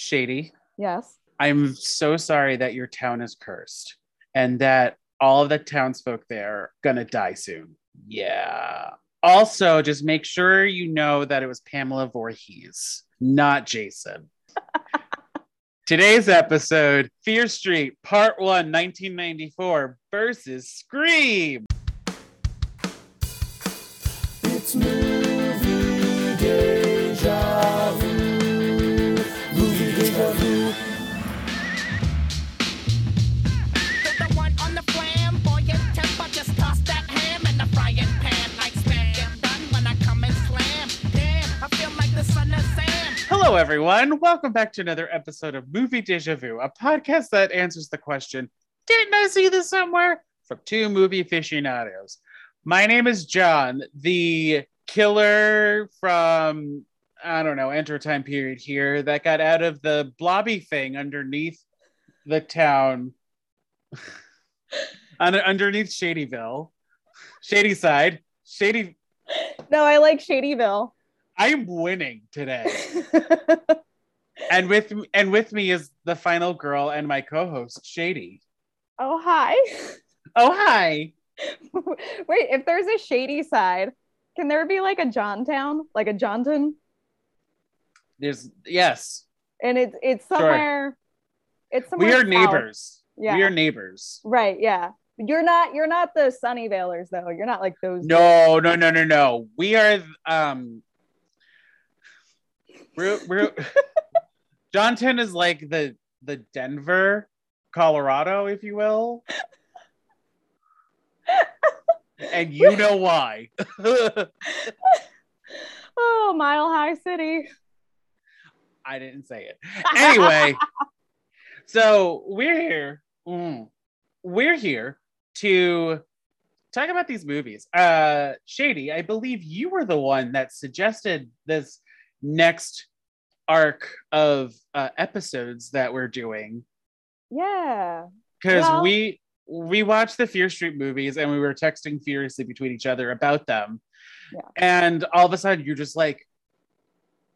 Shady, Yes. I'm so sorry that your town is cursed and that all of the townsfolk there are gonna die soon. Yeah. Also, just make sure you know that it was Pamela Voorhees, not Jason. Today's episode Fear Street, Part 1, 1994 versus Scream. It's movie Hello, everyone. Welcome back to another episode of Movie Deja Vu, a podcast that answers the question Didn't I see this somewhere? from two movie aficionados. My name is John, the killer from, I don't know, enter time period here that got out of the blobby thing underneath the town, under, underneath Shadyville, Shadyside. Shady, No, I like Shadyville. I'm winning today. and with and with me is the final girl and my co-host Shady. oh, hi. Oh hi. Wait, if there's a shady side, can there be like a Johntown, like a Johnton? There's yes. And it's it's somewhere. It's somewhere. We are south. neighbors. Yeah. We are neighbors. Right. Yeah. You're not. You're not the Sunnyvalers though. You're not like those. No, no, no, no, no. We are um we're, we're Johnton is like the the Denver, Colorado, if you will. and you know why. Oh, Mile High City. I didn't say it. Anyway, so we're here. mm, we're here to talk about these movies. Uh Shady, I believe you were the one that suggested this next arc of uh, episodes that we're doing Yeah. because Well- we we watched the Fear Street movies and we were texting furiously between each other about them. Yeah. And all of a sudden you're just like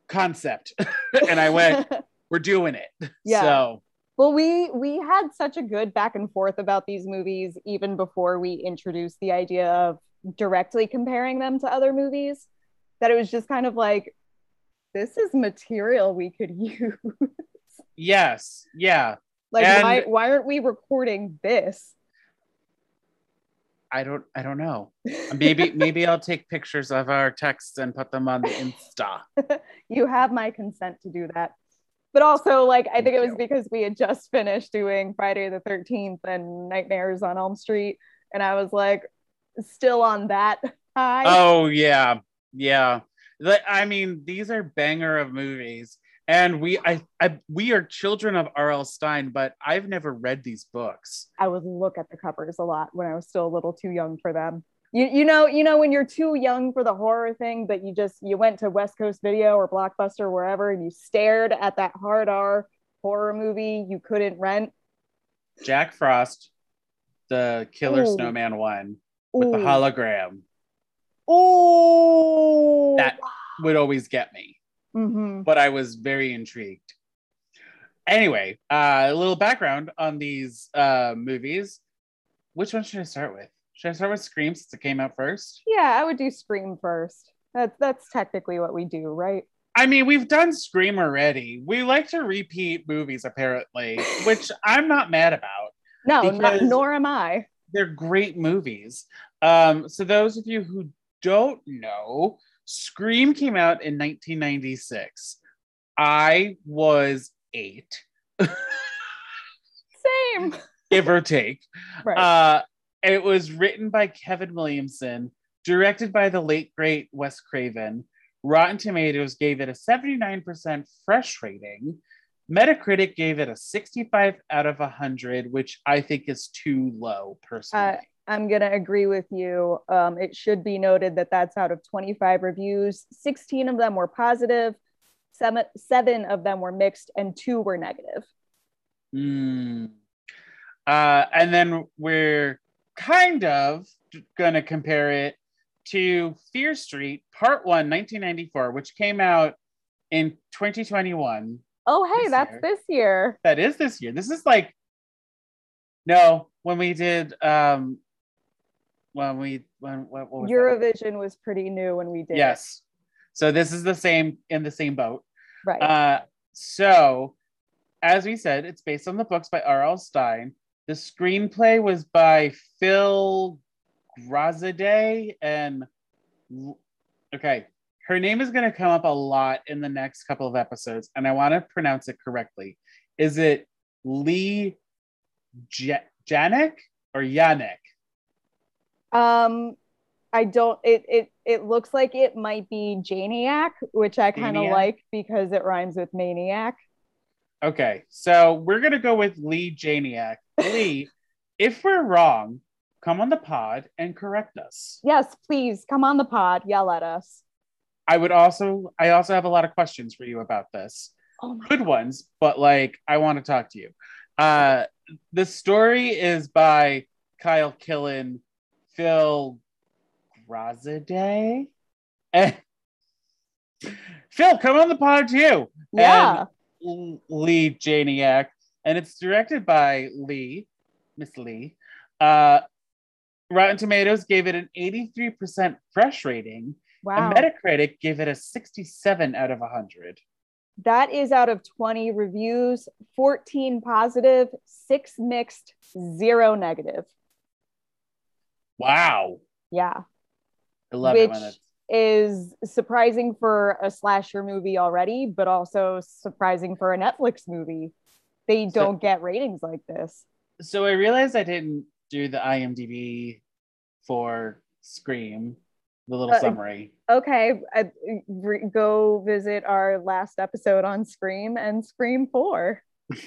concept. and I went, we're doing it. Yeah. So Well, we we had such a good back and forth about these movies even before we introduced the idea of directly comparing them to other movies that it was just kind of like this is material we could use. yes, yeah. like And- why why aren't we recording this? I don't I don't know. Maybe maybe I'll take pictures of our texts and put them on the Insta. You have my consent to do that. But also like I think it was you. because we had just finished doing Friday the 13th and Nightmares on Elm Street and I was like still on that high. Oh yeah, yeah. I mean, these are banger of movies, and we, I, I, we are children of R.L. Stine, but I've never read these books. I would look at the covers a lot when I was still a little too young for them. You, you know, you know when you're too young for the horror thing, but you just you went to West Coast Video or Blockbuster wherever and you stared at that hard R horror movie you couldn't rent. Jack Frost, the Killer Ooh. Snowman one with the hologram, Oh, that would always get me. Mhm. but I was very intrigued. Anyway, uh, a little background on these uh, movies. Which one should I start with? Should I start with Scream since it came out first? Yeah, I would do Scream first. That's that's technically what we do, right? I mean, we've done Scream already. We like to repeat movies, apparently, which I'm not mad about. No, not, nor am I. They're great movies. Um, so, those of you who don't know, Scream came out in 1996. I was eight, Same. give or take. Right. Uh, it was written by Kevin Williamson, directed by the late great Wes Craven. Rotten Tomatoes gave it a 79% fresh rating. Metacritic gave it a 65 out of 100, which I think is too low personally. I'm gonna agree with you. Um, it should be noted that that's out of 25 reviews. 16 of them were positive, seven seven of them were mixed, and two were negative. Mm. Uh, and then we're kind of going to compare it to Fear Street Part 1, 1994, which came out in 2021. Oh, hey, This that's year. this year. That is this year. This is like no, when we did um when we when what, what was that? Eurovision was pretty new when we did. it. Yes. So this is the same in the same boat. Right. Uh so as we said, it's based on the books by R.L. Stine. The screenplay was by Phil Graziadei and okay, her name is going to come up a lot in the next couple of episodes, and I want to pronounce it correctly. Is it Lee J- Janik or Yannick? Um, I don't. It it it looks like it might be Janiac, which I kind of like because it rhymes with maniac. Okay, so we're gonna go with Leigh Janiak. Leigh, if we're wrong, come on the pod and correct us. Yes, please come on the pod, yell at us. I would also, I also have a lot of questions for you about this. Oh my. Good ones, but like I want to talk to you. Uh, the story is by Kyle Killen, Phil Graziadei, and Phil, come on the pod too. Yeah. and Leigh Janiak, and it's directed by Leigh, Miss Leigh. Uh, Rotten Tomatoes gave it an 83% fresh rating, Wow. and Metacritic gave it a 67 out of 100. That is out of 20 reviews, 14 positive, six mixed, zero negative. Wow. Yeah. I love Which it is surprising for a slasher movie already, but also surprising for a Netflix movie. They don't get ratings like this. so I realized I didn't do the IMDb for Scream, the little Uh, summary. Okay, I, re- go visit our last episode on Scream and Scream 4.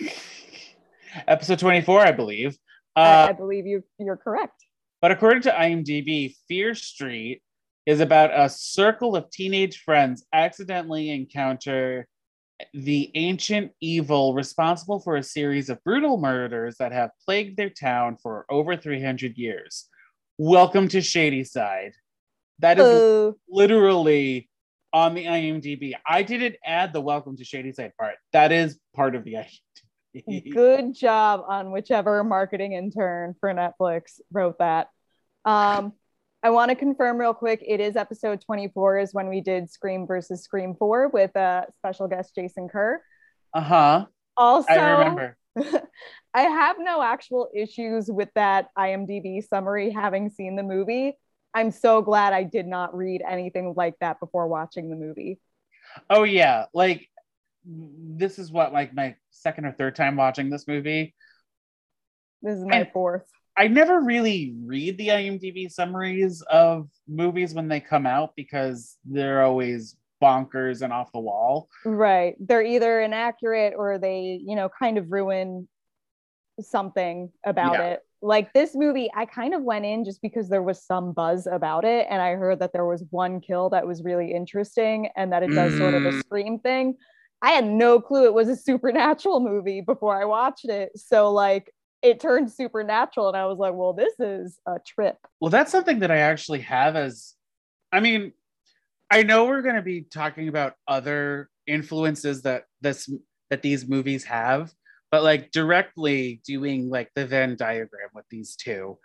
Episode 24, I believe. I, Uh, I believe you you're correct. But according to IMDb, Fear Street is about a circle of teenage friends accidentally encounter the ancient evil responsible for a series of brutal murders that have plagued their town for over 300 years. Welcome to Shadyside. That is Oh, literally on the IMDb. I didn't add the welcome to Shadyside part. That is part of the IMDb. good job on whichever marketing intern for Netflix wrote that. Um, I want to confirm real quick. It is episode 24 is when we did Scream versus Scream 4 with uh, special guest Jason Kerr. Uh huh. Also, I remember. I have no actual issues with that IMDb summary having seen the movie. I'm so glad I did not read anything like that before watching the movie. Oh yeah, like this is what like my second or third time watching this movie. This is my I- fourth. I never really read the IMDb summaries of movies when they come out because they're always bonkers and off the wall. Right. They're either inaccurate or they, you know, kind of ruin something about Yeah. it. Like this movie, I kind of went in just because there was some buzz about it. And I heard that there was one kill that was really interesting and that it does sort of a Mm. scream thing. I had no clue it was a supernatural movie before I watched it. So, like, it turned supernatural. And I was like, well, this is a trip. Well, that's something that I actually have as I mean, I know we're going to be talking about other influences that this that these movies have, but like directly doing like the Venn diagram with these two.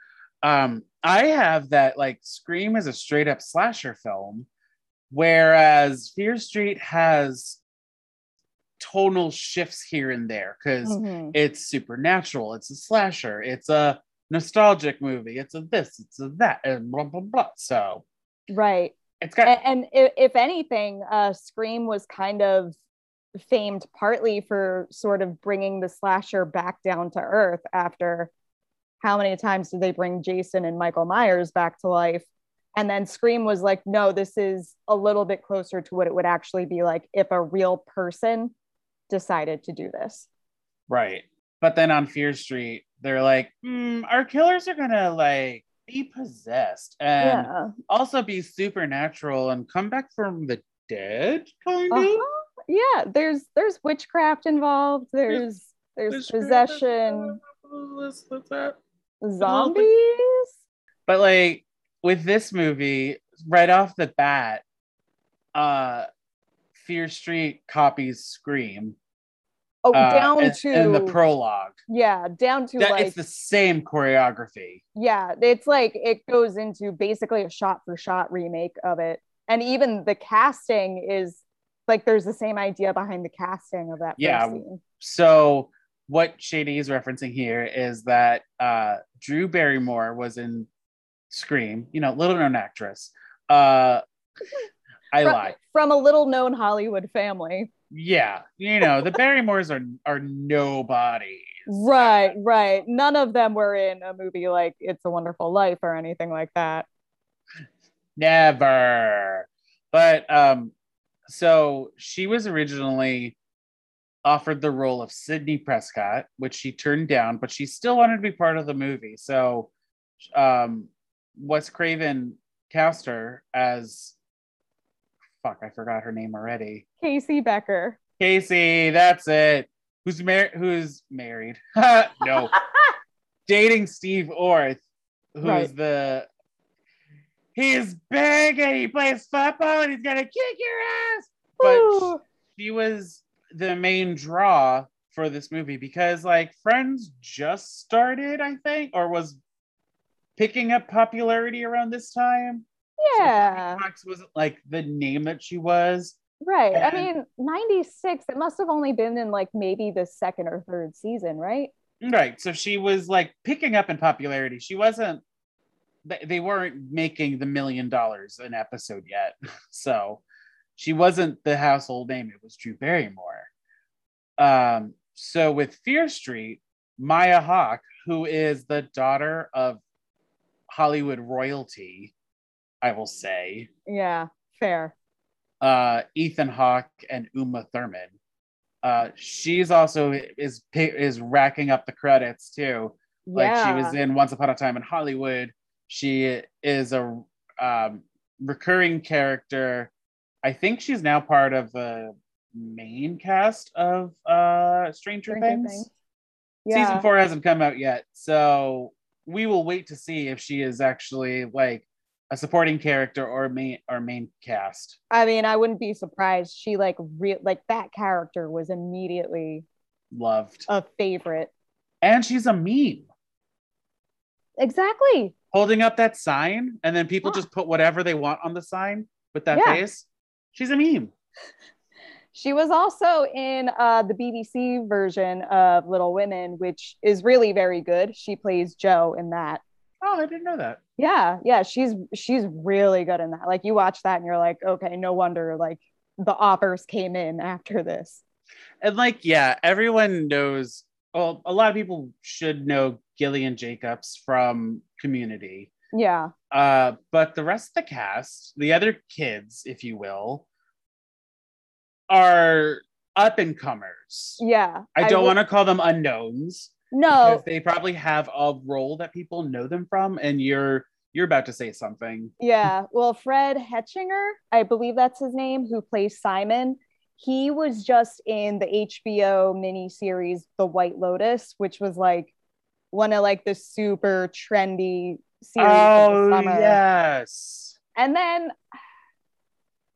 Um I have that like Scream is a straight up slasher film whereas Fear Street has tonal shifts here and there cuz Mhm. it's supernatural, it's a slasher, it's a nostalgic movie, it's a this, it's a that, and blah blah blah. So Right. it's got and, i- if anything uh scream was kind of famed partly for sort of bringing the slasher back down to earth after how many times did they bring jason and michael myers back to life and then scream was like no this is a little bit closer to what it would actually be like if a real person decided to do this right. But then on Fear Street, they're like, hmm, our killers are gonna like be possessed and yeah also be supernatural and come back from the dead, kind of. Uh-huh. yeah there's there's witchcraft involved there's there's There's- possession what's that? zombies But like with this movie, right off the bat, uh Fear Street copies Scream Oh, uh, down in- to in the prologue. yeah, down to That, like it's the same choreography. yeah, it's like it goes into basically a shot for shot remake of it. And even the casting is like there's the same idea behind the casting of that Yeah. scene. So what Shady is referencing here is that uh, Drew Barrymore was in Scream, you know, little known actress. Uh, I From- lie. From a little known Hollywood family. Yeah, you know, the Barrymores are are nobody. Right, right. None of them were in a movie like It's a Wonderful Life or anything like that. Never. But um, so she was originally offered the role of Sidney Prescott, which she turned down, but she still wanted to be part of the movie. So um Wes Craven cast her as fuck, I forgot her name already. Casey Becker. Casey, that's it. Who's married who's married? no. Dating Steve Orth, who's Right. the he's big and he plays football and he's gonna kick your ass. But Woo. she was the main draw for this movie because like Friends just started, I think, or was picking up popularity around this time. Yeah. Cox wasn't like the name that she was. Right. I mean, 96, it must have only been in like maybe the second or third season, right? Right. So she was like picking up in popularity. She wasn't, they, they weren't making the million dollars an episode yet. So she wasn't the household name. It was Drew Barrymore. Um, so with Fear Street, Maya Hawke, who is the daughter of Hollywood royalty, I will say, Yeah, fair. uh, Ethan Hawke and Uma Thurman. Uh, she's also is is racking up the credits too. Like yeah. she was in Once Upon a Time in Hollywood. She is a um, recurring character. I think she's now part of the main cast of uh, Stranger, Stranger Things. Things. Yeah. Season four hasn't come out yet, so we will wait to see if she is actually like a supporting character or main or main cast. I mean, I wouldn't be surprised. She like real like that character was immediately Loved, a favorite. and she's a meme. Exactly. holding up that sign and then people Yeah. just put whatever they want on the sign with that Yeah. face. She's a meme. She was also in uh, the BBC version of Little Women, which is really very good. She plays Jo in that. Oh, I didn't know that. Yeah, yeah, she's she's really good in that. Like you watch that and you're like, okay, no wonder like the offers came in after this. And like, yeah, everyone knows. Well, a lot of people should know Gillian Jacobs from Community. Yeah, Uh, but the rest of the cast, the other kids, if you will, are up and comers. yeah. I don't want to call them unknowns No, they probably have a role that people know them from, and you're you're about to say something. Yeah. Well, Fred Hechinger, I believe that's his name, who plays Simon. He was just in the HBO miniseries The White Lotus, which was like one of like the super trendy series of the Oh yes. And then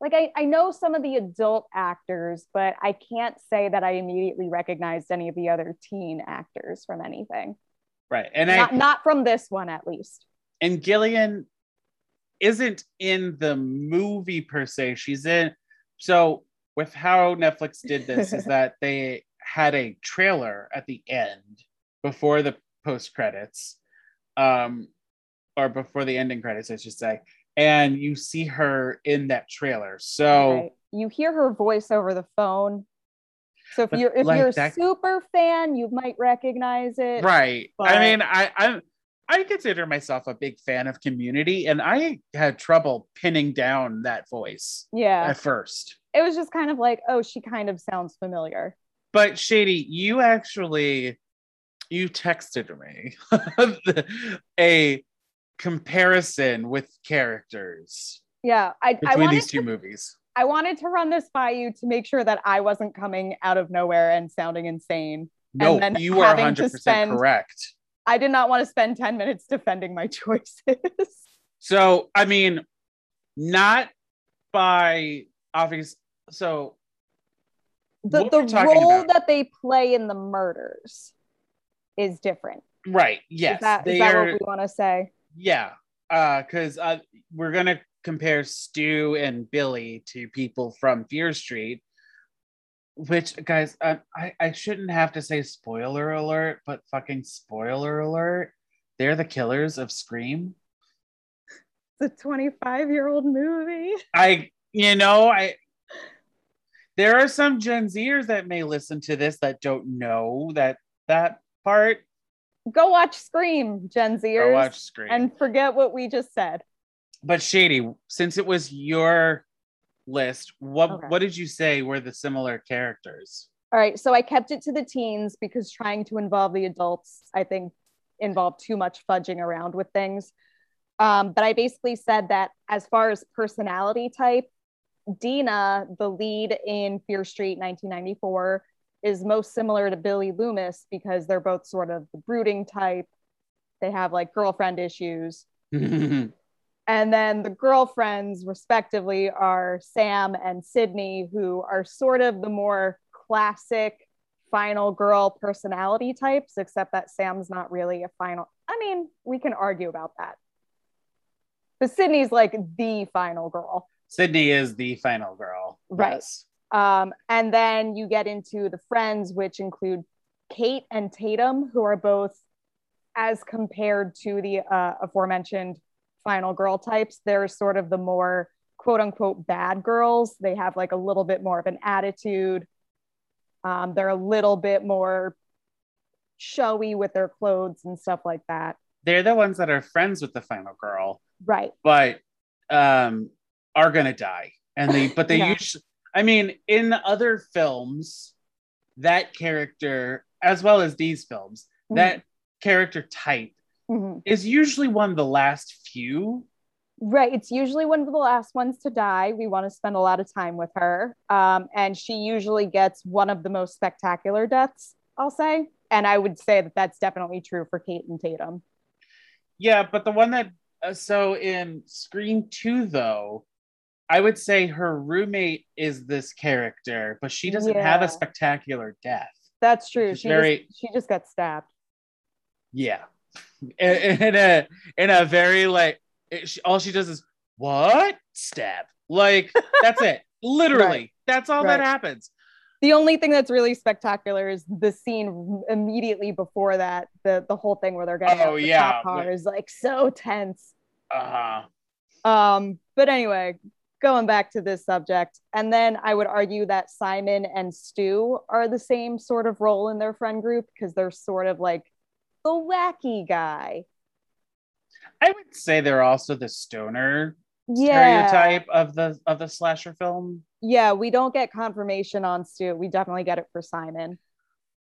like I, I know some of the adult actors, but I can't say that I immediately recognized any of the other teen actors from anything. Right. And not, I not from this one at least. and Gillian isn't in the movie per se. She's in so with how Netflix did this is that they had a trailer at the end before the post credits. Um or before the ending credits, I should say. And you see her in that trailer. So Right. You hear her voice over the phone. So if you're if like, you're a that- super fan, you might recognize it. right i mean i i i consider myself a big fan of community and i had trouble pinning down that voice Yeah. at first It was just kind of like, oh, she kind of sounds familiar. but shady you actually you texted me a comparison with characters Yeah. I, I between wanted these two to, movies I wanted to run this by you to make sure that I wasn't coming out of nowhere and sounding insane. no then you are having to 100% spend- correct I did not want to spend 10 minutes defending my choices. So, I mean, not by obvious. So, the, the role about- that they play in the murders is different. right. Yes. is that, is that what we want to say? Yeah. Uh, because uh, we're gonna compare Stu and Billy to people from Fear Street. Which guys, uh, I I shouldn't have to say spoiler alert, but fucking spoiler alert. They're the killers of Scream. It's a 25 year old movie. I, you know, I. There are some Gen Zers that may listen to this that don't know that that part. Go watch Scream, Gen Zers, Or watch Scream. and forget what we just said. but Shady, since it was your list, what Okay. what did you say were the similar characters? All right, so I kept it to the teens because trying to involve the adults, I think, involved too much fudging around with things. Um, but I basically said that as far as personality type, Deena, the lead in Fear Street 1994, is most similar to Billy Loomis because they're both sort of the brooding type. They have like girlfriend issues. And then the girlfriends, respectively, are Sam and Sidney, who are sort of the more classic final girl personality types, except that Sam's not really a final. I mean, we can argue about that. But Sidney's like the final girl. Sidney is the final girl. Right. Yes. Um, and then you get into the friends, which include Kate and Tatum, who are both, as compared to the uh, aforementioned final girl types, they're sort of the more quote unquote bad girls. They have like a little bit more of an attitude. Um, they're a little bit more showy with their clothes and stuff like that. They're the ones that are friends with the final girl, Right. but um are gonna die. And they but they Yeah. usually I mean, in other films, that character, as well as these films, that character type Mhm. is usually one of the last few Right. It's usually one of the last ones to die. We want to spend a lot of time with her. Um, and she usually gets one of the most spectacular deaths, I'll say. And I would say that that's definitely true for Kate and Tatum. Yeah, but the one that uh, so in Scream 2 though, I would say her roommate is this character, but she doesn't have a spectacular death. That's true. She's She, very- just, she just got stabbed. Yeah. In, in a in a very like it, she, all she does is what? Stab. Like that's it. Literally. Right. That's all Right. that happens. The only thing that's really spectacular is the scene immediately before that. The the whole thing where they're getting Oh, out of the yeah. cop car is like so tense. Uh-huh. Um, but anyway, going back to this subject, and then I would argue that Simon and Stu are the same sort of role in their friend group because they're sort of like the wacky guy. I would say they're also the stoner Yeah. stereotype of the of the slasher film. Yeah, we don't get confirmation on Stu. We definitely get it for Simon.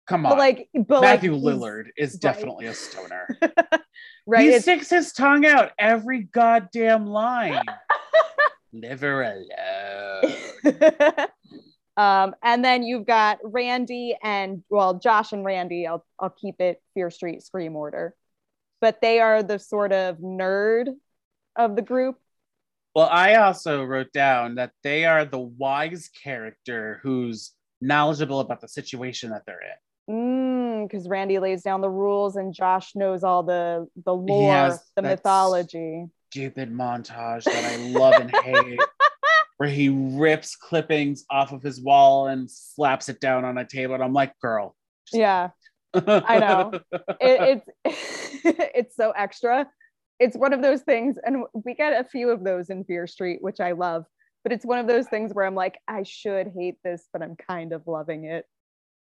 Come on. But like, but Matthew like, Lillard is right. definitely a stoner. right? He sticks his tongue out every goddamn line. Leave her alone. um, and then you've got Randy and well, Josh and Randy. I'll I'll keep it Fear Street Scream order, but they are the sort of nerd of the group. Well, I also wrote down that they are the wise character who's knowledgeable about the situation that they're in. because Mm, Randy lays down the rules and Josh knows all the the lore, has the mythology. Stupid montage that I love and hate, where he rips clippings off of his wall and slaps it down on a table. And I'm like, girl. Yeah, I know. it, it's it's so extra. It's one of those things, and we get a few of those in Fear Street, which I love. But it's one of those things where I'm like, I should hate this, but I'm kind of loving it.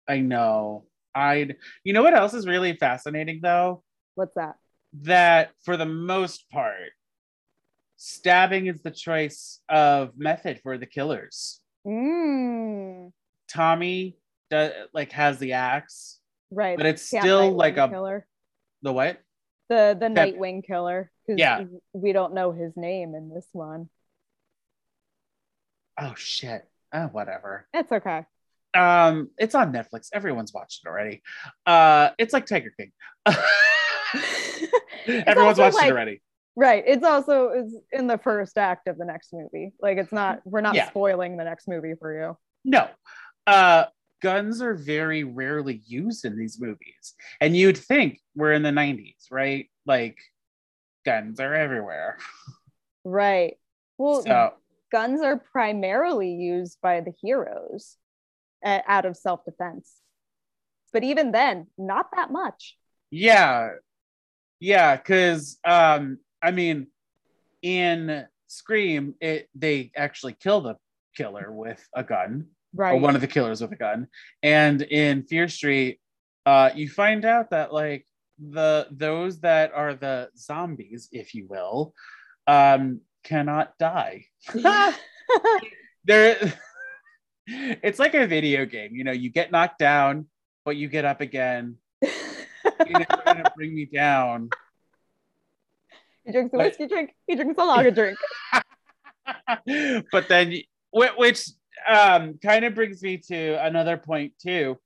I know. I'd. You know what else is really fascinating though? What's that? That for the most part, stabbing is the choice of method for the killers. Mm, Tommy does, like has the axe, right. but it's still Nightwing like a killer. the what? The the Nightwing killer. Yeah. we don't know his name in this one. Oh shit. Oh whatever. It's okay. Um, it's on Netflix. Everyone's watched it already. Uh, it's like Tiger King. Everyone's watched like- it already. Right. It's also it's in the first act of the next movie. Like it's not we're not Yeah. spoiling the next movie for you. No. Uh, guns are very rarely used in these movies. And you'd think we're in the 90s, right? Like guns are everywhere. Right. Well, So guns are primarily used by the heroes uh, out of self defense. But even then, not that much. yeah. Yeah, because um, I mean, in Scream, it they actually kill the killer with a gun. Right. or one of the killers with a gun. And in Fear Street, uh, you find out that like the those that are the zombies, if you will, um, cannot die. They're it's like a video game. You know, you get knocked down, but you get up again. You're never gonna bring me down. He drinks the But- whiskey drink, he drinks the lager drink. but then which um kind of brings me to another point too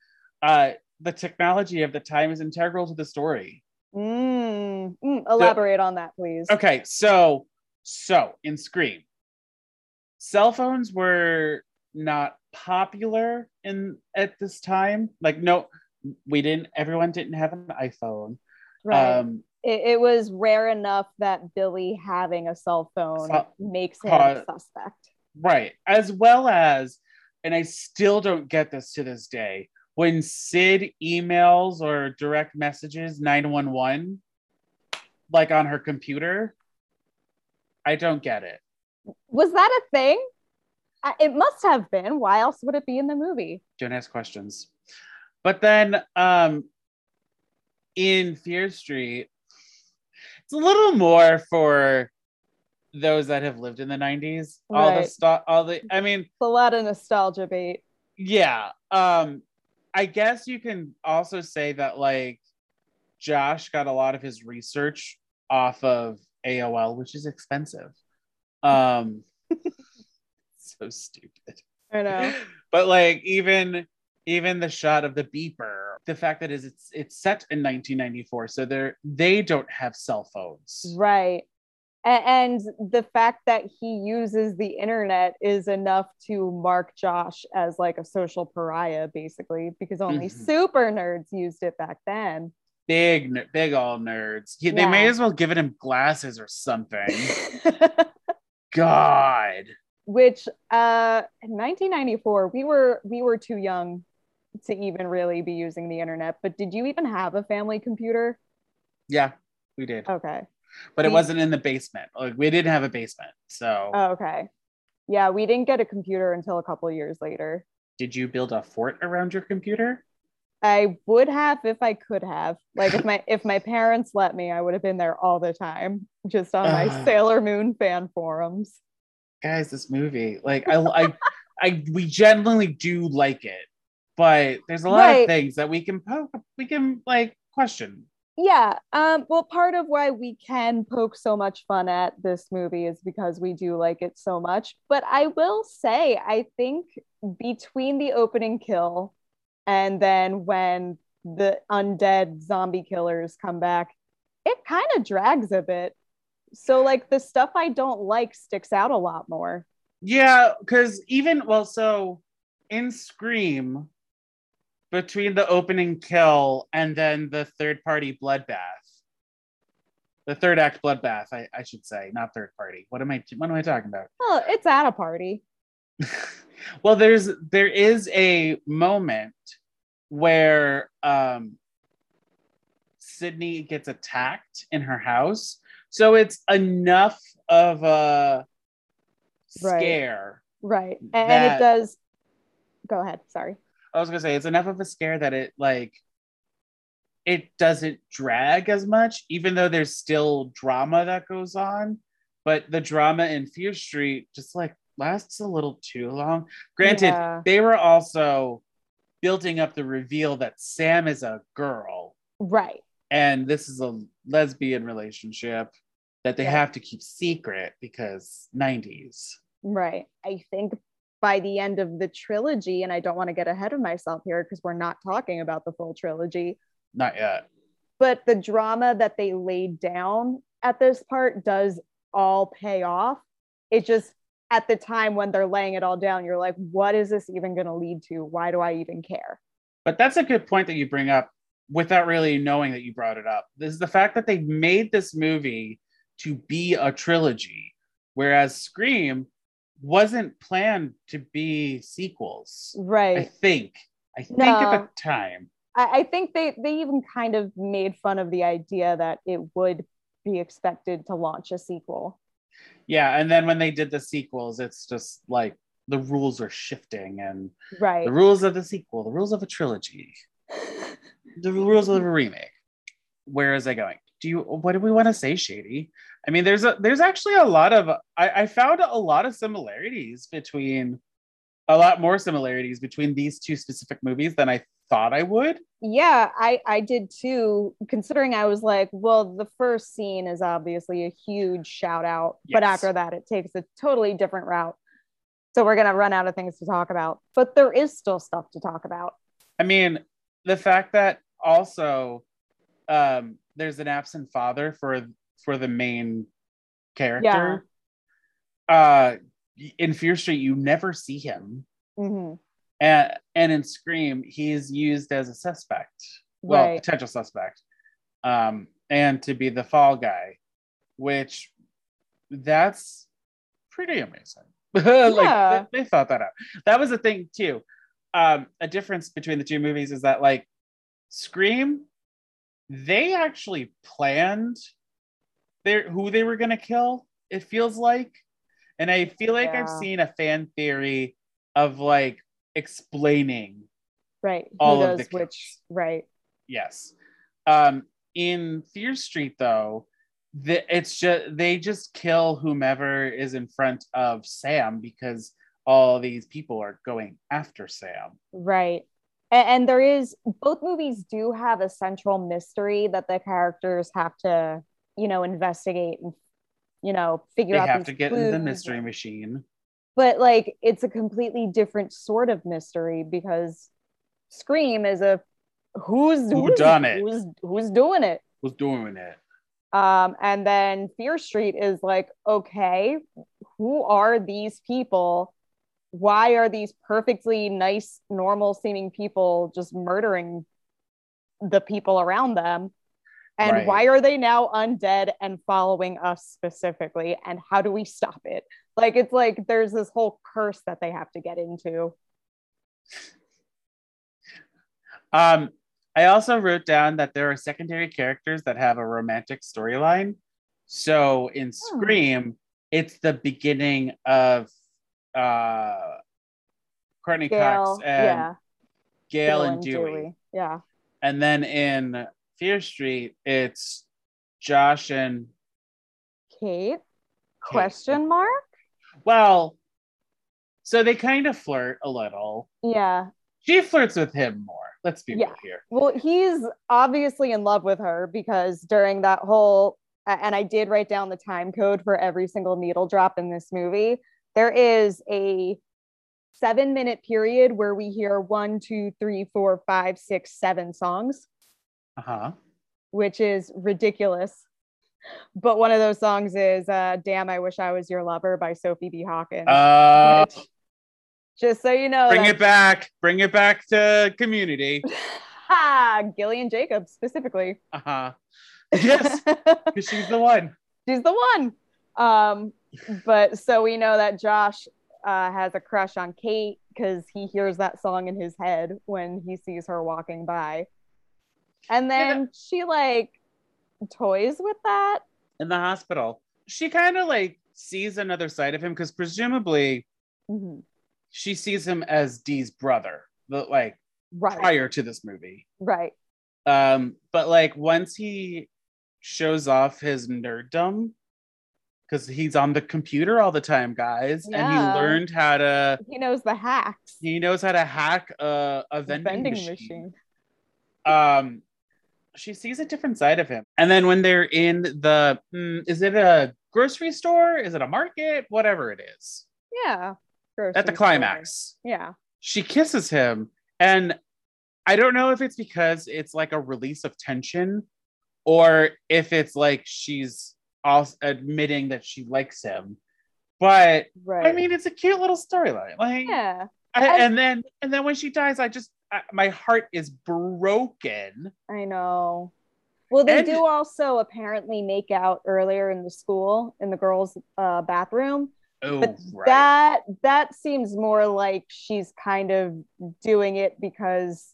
uh the technology of the time is integral to the story Mm, mm, elaborate on that, please. okay so so in scream cell phones were not popular in at this time like no we didn't everyone didn't have an iphone Right. um it, it was rare enough that Billy having a cell phone So- makes him ca- a suspect. Right. As well as, and I still don't get this to this day, when Sid emails or direct messages 911, like on her computer, I don't get it. Was that a thing? It must have been. Why else would it be in the movie? Don't ask questions. But then um in Fear Street, it's a little more for those that have lived in the 90s. All the stuff, all the, I mean, It's a lot of nostalgia bait. yeah um i guess you can also say that like josh got a lot of his research off of aol which is expensive um so stupid I know. but like even even the shot of the beeper the fact that is it's it's set in 1994 so they're they don't have cell phones Right. And the fact that he uses the internet is enough to mark Josh as like a social pariah, basically, because only Mhm. super nerds used it back then. big big all nerds He- they may as well given him glasses or something god Which uh in 1994, we were we were too young to even really be using the internet. But did you even have a family computer? Yeah, we did. Okay. but it wasn't in the basement. Like we didn't have a basement. So Oh, okay. Yeah, we didn't get a computer until a couple years later. did you build a fort around your computer? I would have if I could have. Like if my if my parents let me, I would have been there all the time, just on my Ah. Sailor Moon fan forums. Guys, this movie, like I I I we genuinely do like it, but there's a lot Right. of things that we can poke we can like question. Yeah. Um, well, part of why we can poke so much fun at this movie is because we do like it so much. But I will say, I think between the opening kill and then when the undead zombie killers come back, it kind of drags a bit. So, like, the stuff I don't like sticks out a lot more. Yeah, because even well, so in Scream, between the opening kill and then the third party bloodbath, the third act bloodbath, I, I should say, not third party. What am I what am I talking about? Well, it's at a party. well, there's there is a moment where um Sidney gets attacked in her house. So it's enough of a Right. scare. Right. And, and it does. Go ahead. Sorry. I was gonna say it's enough of a scare that it like it doesn't drag as much, even though there's still drama that goes on. But the drama in Fear Street just like lasts a little too long. Granted, Yeah. they were also building up the reveal that Sam is a girl Right. and this is a lesbian relationship that they Yeah. have to keep secret because 90s. Right. I think by the end of the trilogy, and I don't want to get ahead of myself here because we're not talking about the full trilogy, Not yet. but the drama that they laid down at this part does all pay off. It just at the time when they're laying it all down, you're like, what is this even going to lead to? Why do I even care? But that's a good point that you bring up without really knowing that you brought it up. This is the fact that they made this movie to be a trilogy, whereas Scream wasn't planned to be sequels. Right. I think. I think at the time. I, I think they they even kind of made fun of the idea that it would be expected to launch a sequel. Yeah, and then when they did the sequels, it's just like the rules are shifting and Right. the rules of the sequel, the rules of a trilogy, the rules of a remake. Where is it going? Do you what do we want to say, Shady? I mean, there's a there's actually a lot of I, I found a lot of similarities between a lot more similarities between these two specific movies than I thought I would. yeah, I I did too. Considering I was like, well, the first scene is obviously a huge shout out, but after that, it takes a totally different route. So we're gonna run out of things to talk about, but there is still stuff to talk about. I mean, the fact that also um there's an absent father for for the main character. Uh in Fear Street, you never see him. Mhm. And and in Scream, he's used as a suspect. Well, Right. potential suspect. Um, and to be the fall guy, which that's pretty amazing. like Yeah. they, they thought that out. That was the thing too. Um, a difference between the two movies is that like Scream, they actually planned their who they were gonna kill, it feels like. And I feel like I've seen a fan theory of like explaining Right. Who all of does the which? kills. Right. Yes. Um, in Fear Street, though, the, it's just they just kill whomever is in front of Sam because all these people are going after Sam. Right. And, and there is both movies do have a central mystery that the characters have to, you know, investigate and you know, figure They out have to get in the mystery machine. But like it's a completely different sort of mystery because Scream is a who's Who who's done it? Who's who's doing it? Was doing it. Um, and then Fear Street is like, okay, who are these people? Why are these perfectly nice, normal seeming people just murdering the people around them? And Right. why are they now undead and following us specifically? And how do we stop it? Like, it's like there's this whole curse that they have to get into. Um, I also wrote down that there are secondary characters that have a romantic storyline. So in Hmm. Scream, it's the beginning of uh Courteney Gale, Cox and yeah, Gale Gale and Dewey. Yeah. And then in Fear Street, it's Josh and Kate? Question mark? well, so they kind of flirt a little. Yeah. She flirts with him more. Let's be Yeah. real here. Well, he's obviously in love with her because during that whole, and I did write down the time code for every single needle drop in this movie. There is a seven minute period where we hear one, two, three, four, five, six, seven songs, Uh-huh. which is ridiculous. But one of those songs is uh, Damn, I Wish I Was Your Lover by Sophie B. Hawkins. Uh, which, just so you know, bring that's- it back. Bring it back to community. Ha! Gillian Jacobs specifically. Uh-huh. Yes, because she's the one. she's the one. Um, but so we know that Josh uh, has a crush on Kate because he hears that song in his head when he sees her walking by. And then she like toys with that. In the hospital. She kind of like sees another side of him because presumably Mhm. she sees him as Dee's brother, the like Right, prior to this movie. right. Um, but like once he shows off his nerddom, because he's on the computer all the time, guys, and he learned how to He knows the hacks. he knows how to hack a, a The vending, machine. Um, she sees a different side of him, and then when they're in the, hmm, is it a grocery store? Is it a market? Whatever it is, Yeah. at the Grocery store. climax, Yeah. she kisses him, and I don't know if it's because it's like a release of tension, or if it's like she's also admitting that she likes him. But right I mean, it's a cute little storyline. Like, yeah I- and then and then when she dies, I just I, my heart is broken. I know. Well, they And- do also apparently make out earlier in the school in the girls' uh, bathroom, Oh, but right. that that seems more like she's kind of doing it because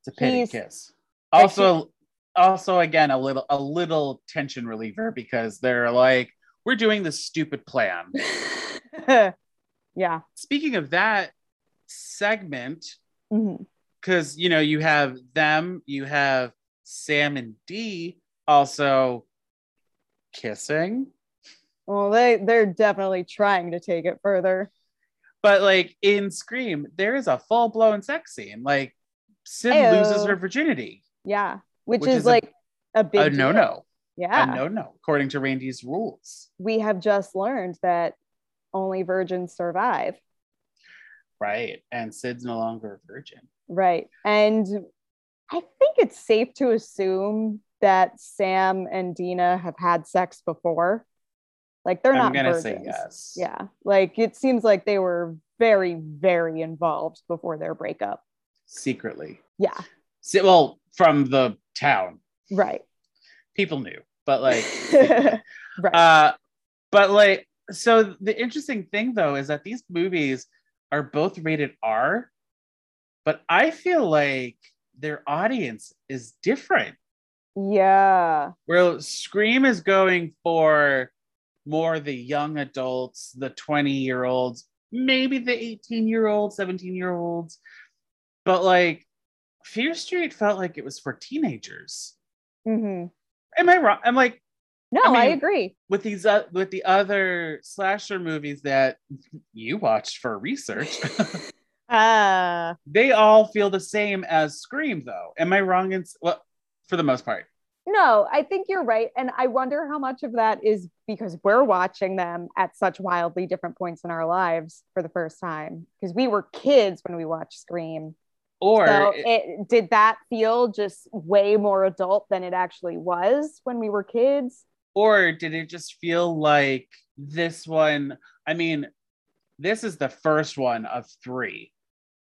it's a pity kiss. Also, also again a little a little tension reliever because they're like, we're doing this stupid plan. yeah, Speaking of that segment, Mhm. Because you know you have them, you have Sam and Dee also kissing, well, they they're definitely trying to take it further. but like in Scream, there is a full blown sex scene. Like Sid Ayo. loses her virginity. Yeah, which, Which is, is like a, big A no no. Yeah, a no no, according to Randy's rules. we have just learned that only virgins survive. Right. And Sid's no longer a virgin. Right. And I think it's safe to assume that Sam and Deena have had sex before. Like they're I'm not gonna virgins. say yes. Yeah. Like it seems like they were very, very involved before their breakup. Secretly. Yeah. Si- well, from the town. Right. People knew, but like right. uh but like so the interesting thing though is that these movies are both rated R, but I feel like their audience is different. yeah. Where Scream is going for more the young adults, the 20 year olds, maybe the 18 year olds, 17 year olds. But like Fear Street felt like it was for teenagers. Mm-hmm. Am I wrong? I'm like No, I I, agree. with these uh, with the other slasher movies that you watched for research, Uh they all feel the same as Scream though. Am I wrong in well for the most part? No, I think you're right. And I wonder how much of that is because we're watching them at such wildly different points in our lives for the first time. Because we were kids when we watched Scream. Or so it, did that feel just way more adult than it actually was when we were kids? Or did it just feel like this one i mean this is the first one of three.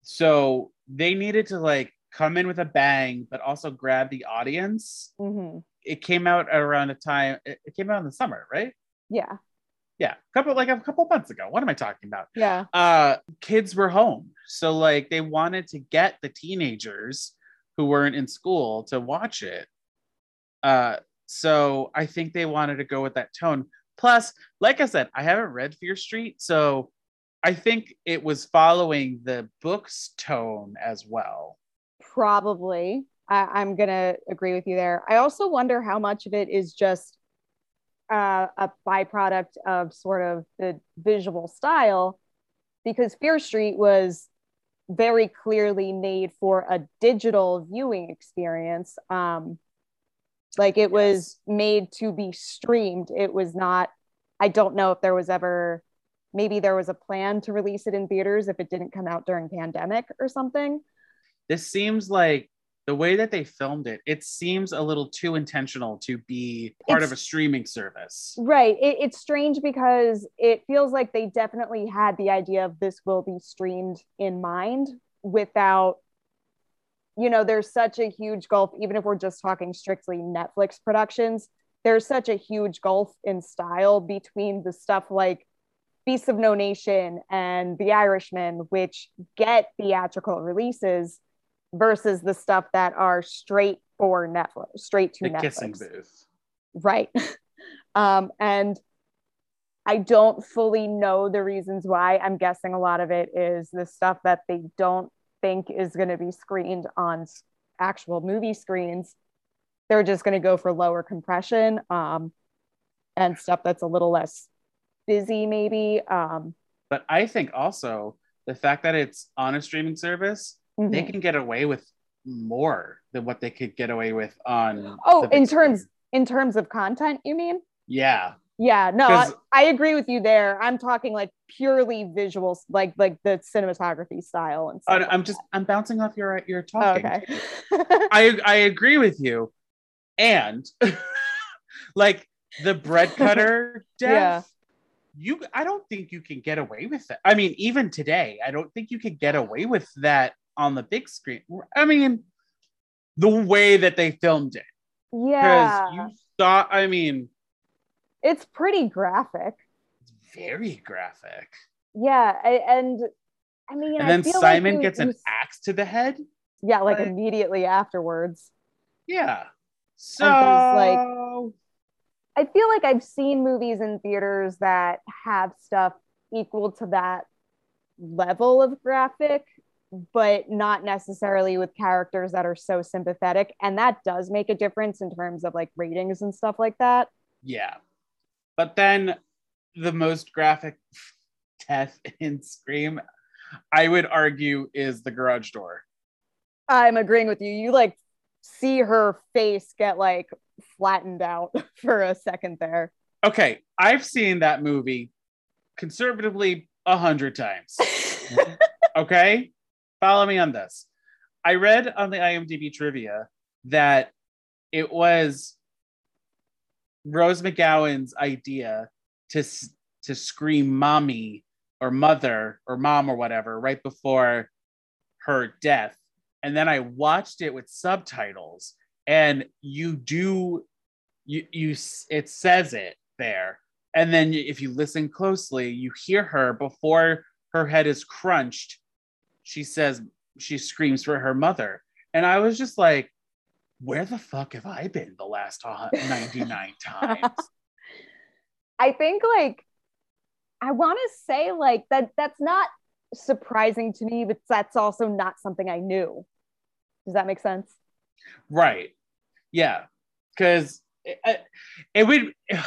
So they needed to like come in with a bang but also grab the audience. Hmm it came out around a time it it came out in the summer right? Yeah. yeah a couple like a couple months ago. What am i talking about? Yeah. uh kids were home. So like they wanted to get the teenagers who weren't in school to watch it. Uh so i think they wanted to go with that tone plus like i said i haven't read fear street so i think it was following the book's tone as well Probably. I, I'm going to agree with you there. I also wonder how much of it is just uh, a byproduct of sort of the visual style, because Fear Street was very clearly made for a digital viewing experience. Um, like it was made to be streamed. It was not, I don't know if there was ever, maybe there was a plan to release it in theaters if it didn't come out during pandemic or something. this seems like the way that they filmed it it seems a little too intentional to be part of a streaming service Right. It, it's strange because it feels like they definitely had the idea of this will be streamed in mind without, you know, there's such a huge gulf, even if we're just talking strictly Netflix productions, there's such a huge gulf in style between the stuff like Beasts of No Nation and The Irishman, which get theatrical releases versus the stuff that are straight for Netflix, straight to the Netflix. kissing booth right. Um and i don't fully know the reasons why. I'm guessing a lot of it is the stuff that they don't think is going to be screened on actual movie screens they're just going to go for lower compression um and stuff that's a little less busy maybe um but i think also the fact that it's on a streaming service they mhm. can get away with more than what they could get away with on Oh, in terms- screen. in terms of content you mean yeah Yeah, no, I, I agree with you there. I'm talking like purely visuals, like like the cinematography style and I- stuff. i'm just i'm bouncing off your your Oh, talking okay. i i agree with you and like the bread cutter death you I don't think you can get away with it. I mean, even today, I don't think you could get away with that on the big screen. I mean, the way that they filmed it. Yeah. Because you saw, I mean, it's pretty graphic. it's very graphic. Yeah. I, and I mean, And I then feel like Simon you- gets an axe to the head. Yeah, like like- immediately afterwards. Yeah. So like- I feel like I've seen movies in theaters that have stuff equal to that level of graphic, but not necessarily with characters that are so sympathetic. And that does make a difference in terms of like ratings and stuff like that. yeah. But then the most graphic death in Scream, I would argue, is the garage door. I'm agreeing with you. You like see her face get like flattened out for a second there. Okay, I've seen that movie conservatively a hundred times. okay, follow me on this. I read on the IMDb trivia that it was Rose McGowan's idea to to scream "mommy" or "mother" or "mom" or whatever right before her death, and then I watched it with subtitles, and you do you you it says it there. And then if you listen closely you hear her before her head is crunched she says she screams for her mother. And i was just like where the fuck have i been the last uh, 99 times I think like I want to say like that that's not surprising to me, but that's also not something I knew. Does that make sense? right yeah because it, it would God,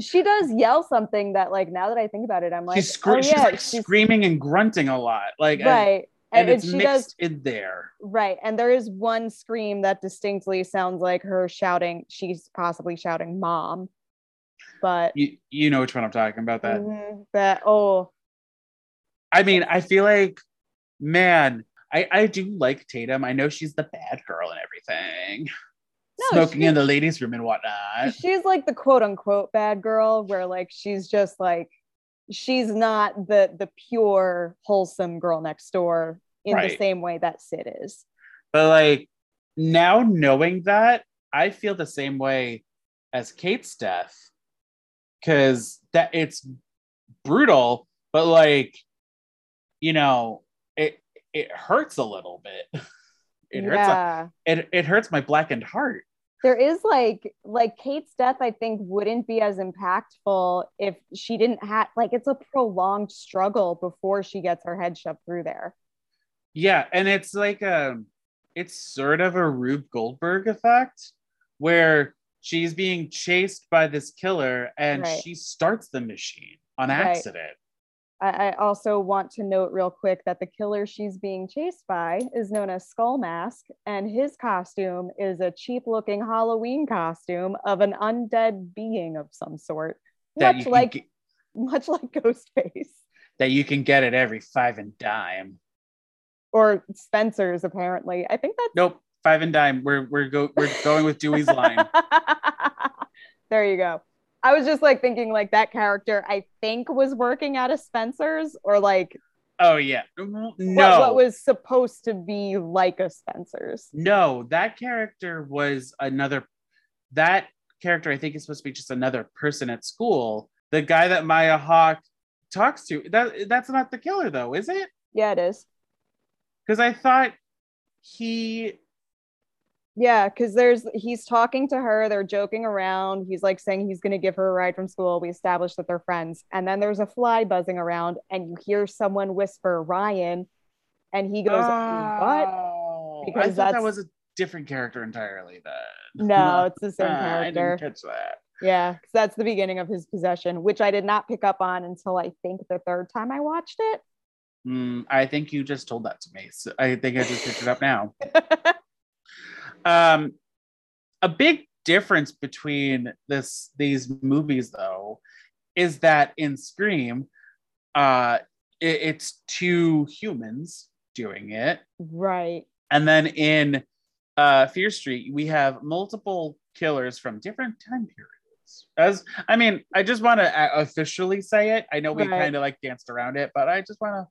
She does yell something that like now that I think about it, I'm like, she's, scre- oh she's yeah, like she's screaming and grunting a lot like right. And And, it's she mixed does in there right. And there is one scream that distinctly sounds like her shouting, she's possibly shouting mom. But you, you know which one i'm talking about that Mhm, that oh I mean, I feel like, man, I, I do like Tatum. I know she's the bad girl and everything. No, Smoking she- in the ladies' room and whatnot. she's like the quote unquote bad girl where like she's just like she's not the the pure wholesome girl next door in the same way that sid is But like now knowing that, I feel the same way as Kate's death. Cause that it's brutal, but like, you know, it it hurts a little bit. It hurts a- it, it hurts my blackened heart. There is like like kate's death i think wouldn't be as impactful if she didn't have like it's a prolonged struggle before she gets her head shoved through there Yeah, and it's like um it's sort of a Rube Goldberg effect where she's being chased by this killer and Right. she starts the machine on accident. I, I also want to note real quick that the killer she's being chased by is known as Skull Mask, and his costume is a cheap looking Halloween costume of an undead being of some sort, That much like get, much like Ghostface that you can get at every five and dime. or Spencer's. Apparently, I think that's Nope, five and dime. We're we're go we're going with Dewey's line. there you go. I was just like thinking like that character I think was working out of Spencer's or like Oh yeah. No. what, what was supposed to be like a Spencer's. no, that character was another that character I think is supposed to be just another person at school. The guy that Maya Hawke talks to. That that's not the killer though, is it? Yeah, it is. because I thought he Yeah, because there's he's talking to her, they're joking around. He's like saying he's gonna give her a ride from school. We established that they're friends. And then there's a fly buzzing around, and you hear someone whisper Ryan, and he goes, What? Oh, Because I thought that was a different character entirely. Then No, it's the same Ah, I character. didn't catch that. Yeah, because that's the beginning of his possession, which I did not pick up on until I think the third time I watched it. Mm, I think you just told that to me. So I think I just picked it up now. Um, a big difference between this these movies, though, is that in Scream, uh, it- it's two humans doing it, right. and then in uh, Fear Street, we have multiple killers from different time periods. As I mean, I just want to officially say it. I know we Right. kind of like danced around it, but I just want to.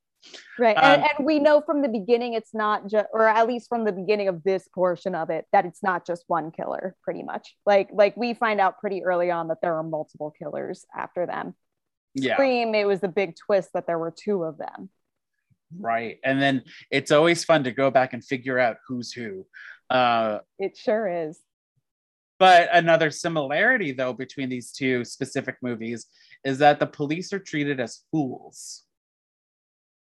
Right. and, Um, and we know from the beginning it's not just or at least from the beginning of this portion of it that it's not just one killer, pretty much. Like like we find out pretty early on that there are multiple killers after them. Yeah, Scream, it was the big twist that there were two of them. right. And then it's always fun to go back and figure out who's who. Uh, It sure is. But another similarity, though, between these two specific movies is that the police are treated as fools.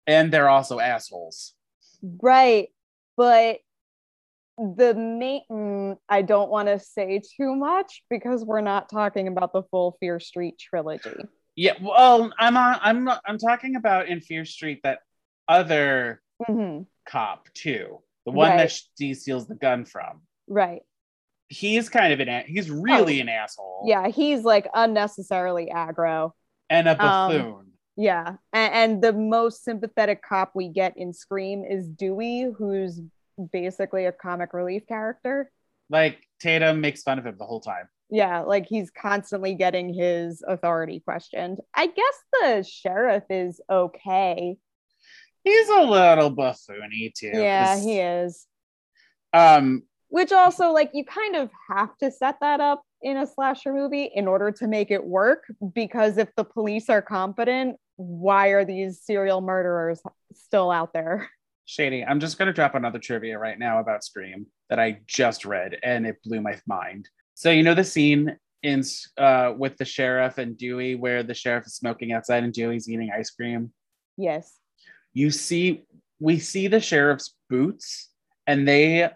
And they're also assholes. Right. But the main mm, I don't want to say too much because we're not talking about the full Fear Street trilogy. Yeah, well, I'm on, I'm I'm talking about in Fear Street that other Mhm. cop too, the one Right. that she steals the gun from. Right. He's kind of an he's really an asshole. Oh. Yeah, he's like unnecessarily aggro. and a Um, buffoon. Yeah. And, and the most sympathetic cop we get in Scream is Dewey, who's basically a comic relief character. like Tatum makes fun of him the whole time. Yeah, like he's constantly getting his authority questioned. I guess the sheriff is okay. He's a little buffoony too. Yeah, he is. Um, Which also, like, you kind of have to set that up in a slasher movie in order to make it work. Because if the police are competent, why are these serial murderers still out there? Shady, I'm just going to drop another trivia right now about Scream that I just read and it blew my mind. So, you know the scene in uh, with the sheriff and Dewey where the sheriff is smoking outside and Dewey's eating ice cream? Yes. You see, we see the sheriff's boots and they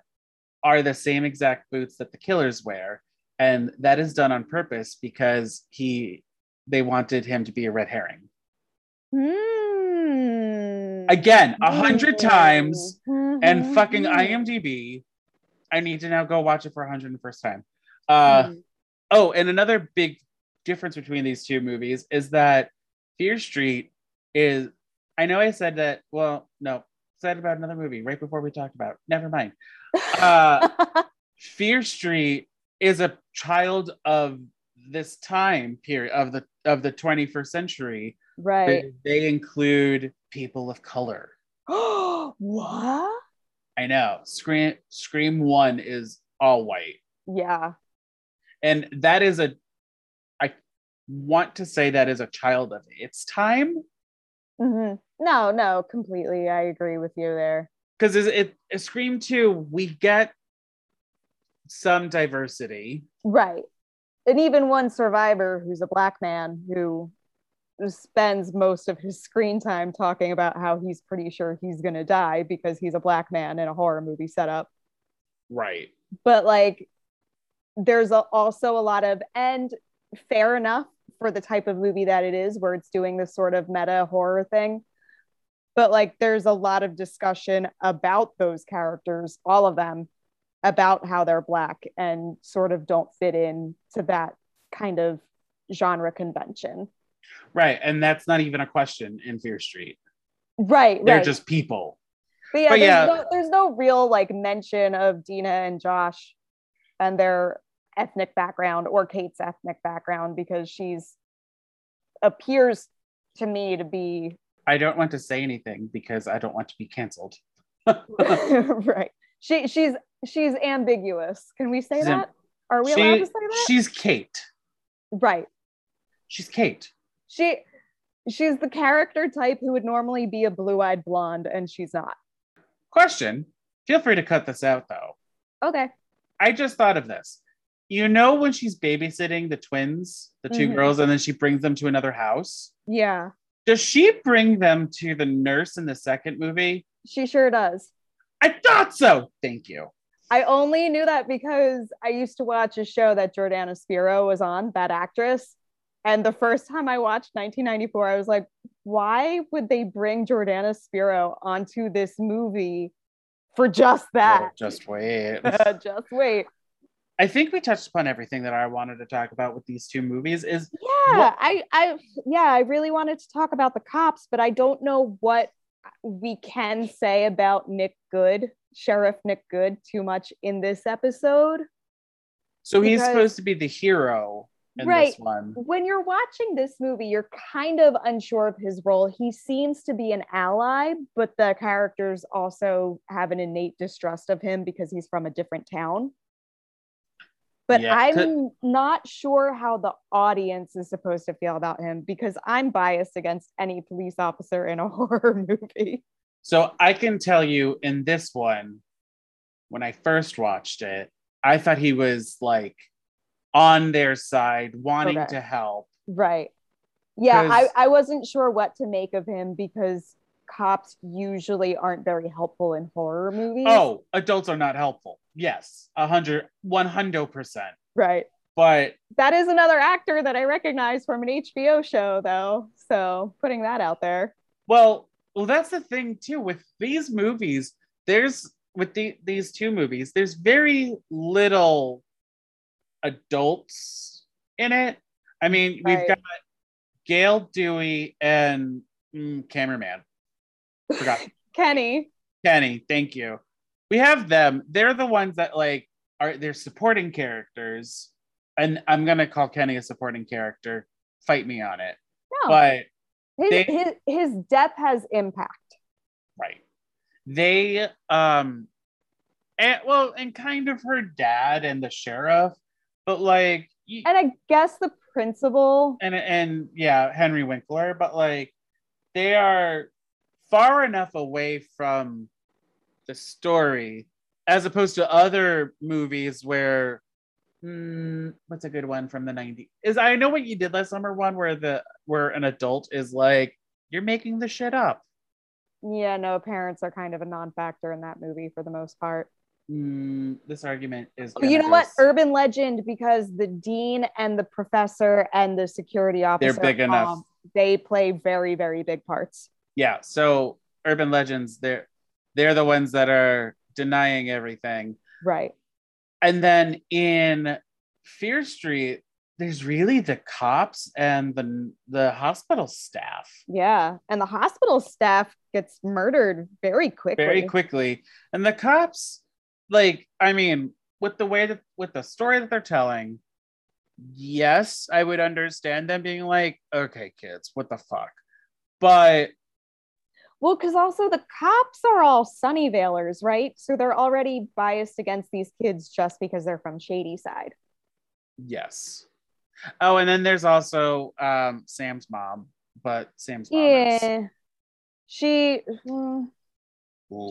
are the same exact boots that the killers wear. And that is done on purpose because he they wanted him to be a red herring. Hmm. Again, a hundred times. and Mhm. fucking IMDb. I need to now go watch it for 101st time. Uh, Mhm. oh, and another big difference between these two movies is that Fear Street is. I know I said that. Well, no, said about another movie right before we talked about. Never mind. Uh, Fear Street is a child of this time period of the of the 21st century. right. They, they include people of color. Oh what? I know. Scream Scream 1 is all white. Yeah. And that is a I want to say that is a child of its time Mhm. No, no, completely. I agree with you there. because it, it Scream 2 we get some diversity. Right. And even one survivor who's a black man who spends most of his screen time talking about how he's pretty sure he's going to die because he's a black man in a horror movie setup. Right. But like, there's a, also a lot of, and fair enough for the type of movie that it is, where it's doing this sort of meta horror thing. But like, there's a lot of discussion about those characters, all of them, about how they're black and sort of don't fit in to that kind of genre convention. Right. And that's not even a question in Fear Street. Right, They're right. just people. but yeah, but there's, yeah. No, there's no real like mention of Deena and Josh and their ethnic background or Kate's ethnic background because she's appears to me to be I don't want to say anything because I don't want to be canceled. right. She she's she's ambiguous. Can we say She's that? Are we She- allowed to say that? She's Kate. right. She's Kate. She she's the character type who would normally be a blue-eyed blonde and she's not. Question. Feel free to cut this out though. Okay. I just thought of this. You know when she's babysitting the twins, the 2 Mhm. girls, and then she brings them to another house? Yeah. Does she bring them to the nurse in the second movie? She sure does. I thought so. Thank you. I only knew that because I used to watch a show that Jordana Spiro was on, that actress. And the first time I watched 1994, I was like, why would they bring Jordana Spiro onto this movie for just oh, that? Well, just wait. Uh, just wait. I think we touched upon everything that I wanted to talk about with these two movies. Is Yeah, What- I, I, yeah, I really wanted to talk about the cops, but I don't know what we can say about Nick Goode, Sheriff Nick Goode, too much in this episode. so he's supposed to be the hero in Right. this one. when you're watching this movie, you're kind of unsure of his role. He seems to be an ally, but the characters also have an innate distrust of him because he's from a different town. But Yeah, I'm not sure how the audience is supposed to feel about him because I'm biased against any police officer in a horror movie. So I can tell you in this one, when I first watched it, I thought he was like on their side, wanting Okay. to help. Right. Yeah, I, I wasn't sure what to make of him because cops usually aren't very helpful in horror movies. Oh, adults are not helpful. Yes, a hundred, one hundred percent. right. But That is another actor that I recognize from an HBO show, though. So putting that out there. well, well, that's the thing too with these movies. There's with the, these two movies, there's very little adults in it. I mean, we've got Gale Dewey and mm, cameraman. Forgot Kenny. Kenny. Thank you. We have them. They're the ones that like are they're supporting characters, and I'm gonna call Kenny a supporting character. Fight me on it, No, but his, they- his, his death has impact. right they um and well and kind of her dad and the sheriff but like y- And I guess the principal, and and yeah henry winkler but like they are far enough away from the story as opposed to other movies where hmm, what's a good one from the 90s is i know what you did last summer one where the where an adult is like you're making the shit up yeah, no, parents are kind of a non factor in that movie for the most part. Mm, this argument is. you know what? Urban legend because the dean and the professor and the security officer. They're big enough. um, they play very, very big parts. Yeah. So urban legends, they're they're the ones that are denying everything, Right. and then in Fear Street, there's really the cops and the the hospital staff Yeah. And the hospital staff gets murdered very quickly. very quickly, and the cops, like, I mean, with the way that with the story that they're telling. Yes, I would understand them being like, okay, kids, what the fuck? But Well, because also the cops are all Sunnyvalers, right? So they're already biased against these kids just because they're from Shadyside. Yes. Oh, and then there's also um, Sam's mom, but Sam's mom is Yeah. She mm,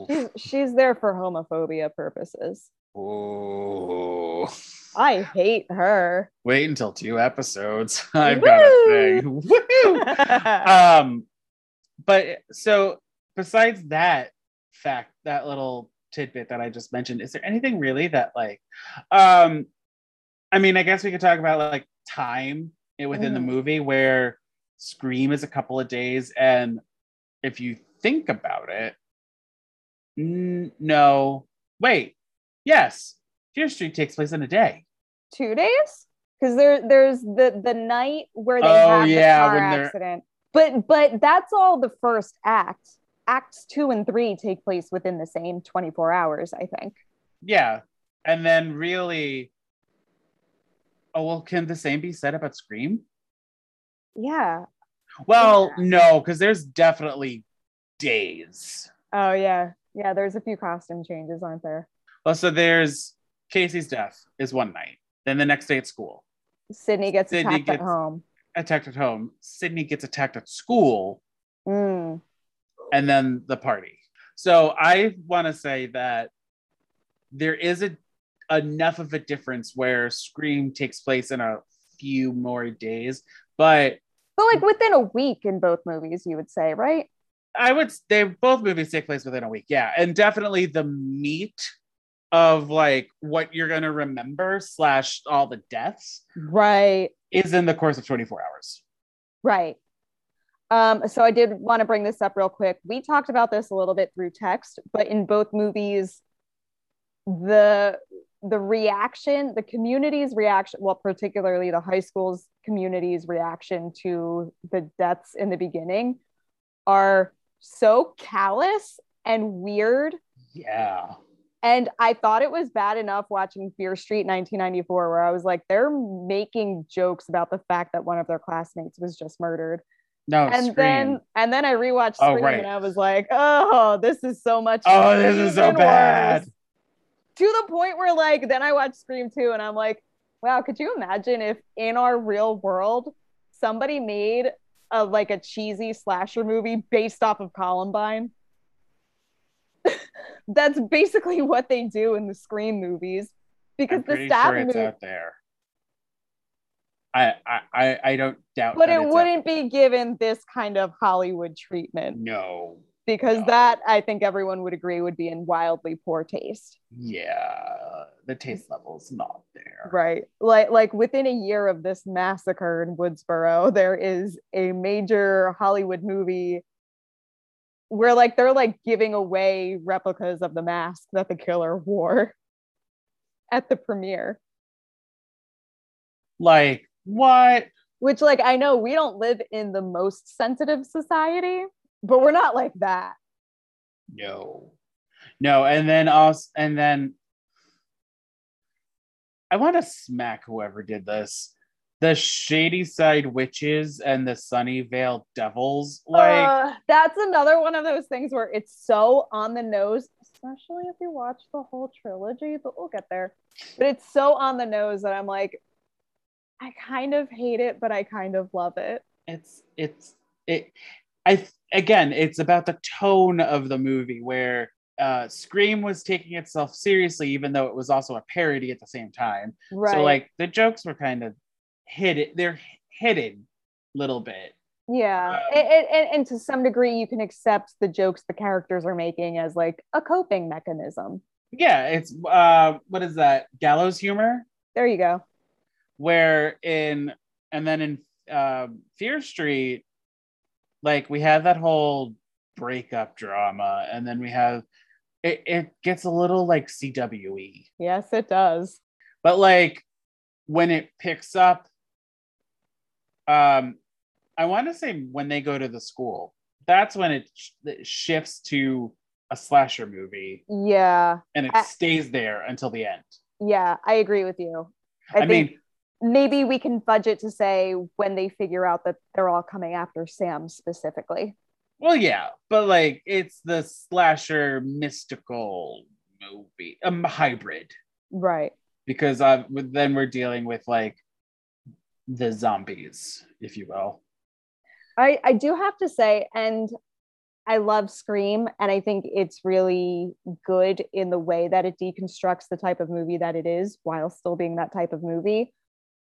she's, she's there for homophobia purposes. Oh. I hate her. Wait until two episodes. I've got a thing. Woo! Um, but so besides that fact, that little tidbit that I just mentioned, is there anything really that like, um, I mean, I guess we could talk about like time within the Mhm. movie where Scream is a couple of days, and if you think about it, n- no, wait, yes, Fear Street takes place in a day. Two days? Because there there's the the night where they Oh, have yeah, the car accident. But but that's all the first act. Acts two and three take place within the same 24 hours, I think. Yeah. And then really, oh, well, can the same be said about Scream? Yeah. Well, Yeah. no, because there's definitely days. Oh yeah. Yeah, there's a few costume changes, aren't there? Well, so there's Casey's death is one night. Then the next day at school, Sidney gets Sidney attacked at home. attacked at home. Sidney gets attacked at school, Mm. And then the party. So I want to say that there is a enough of a difference where Scream takes place in a few more days, but But like within a week in both movies, you would say, right? I would they both movies take place within a week, yeah, and definitely the meat of like what you're gonna remember slash all the deaths Right. is in the course of 24 hours. Right. Um, so I did want to bring this up real quick. We talked about this a little bit through text, but in both movies, the the reaction, the community's reaction, well, particularly the high school's community's reaction to the deaths in the beginning are so callous and weird. Yeah. And I thought it was bad enough watching Fear Street 1994, where I was like, they're making jokes about the fact that one of their classmates was just murdered. No, and Scream. then and then I rewatched Oh, Scream right. and I was like, oh, this is so much. Oh, this is so bad. worse. To the point where like then I watched Scream 2 and I'm like, wow, could you imagine if in our real world somebody made a like a cheesy slasher movie based off of Columbine? That's basically what they do in the Scream movies. Because the stab sure it's movie, out there. I, I I don't doubt. but it wouldn't be given this kind of Hollywood treatment. No. because No. that I think everyone would agree would be in wildly poor taste. Yeah, the taste level's not there. Right. Like like within a year of this massacre in Woodsboro, there is a major Hollywood movie where like they're like giving away replicas of the mask that the killer wore at the premiere. Like what? Which like I know we don't live in the most sensitive society, but we're not like that. No, no, and then also, and then I want to smack whoever did this. The Shadyside Witches and the Sunnyvale Devils. Like, Uh, that's another one of those things where it's so on the nose, especially if you watch the whole trilogy, but we'll get there. But it's so on the nose that I'm like, I kind of hate it, but I kind of love it. it's it's it i again it's about the tone of the movie where uh scream was taking itself seriously even though it was also a parody at the same time Right. so like the jokes were kind of hidden they're hidden a little bit yeah. um, and, and- to some degree, you can accept the jokes the characters are making as like a coping mechanism. yeah it's uh what is that gallows humor There you go. Where in and then in um fear street like we have that whole breakup drama and then we have it, it gets a little like cwe Yes, it does. but like when it picks up um i want to say when they go to the school that's when it, sh- it shifts to a slasher movie Yeah. and it I- stays there until the end Yeah. I agree with you. i, I, think mean maybe we can budget to say when they figure out that they're all coming after Sam specifically. well yeah but like it's the slasher mystical movie um hybrid Right. because uh, then we're dealing with like the zombies if you will I, I do have to say, and I love Scream, and I think it's really good in the way that it deconstructs the type of movie that it is while still being that type of movie.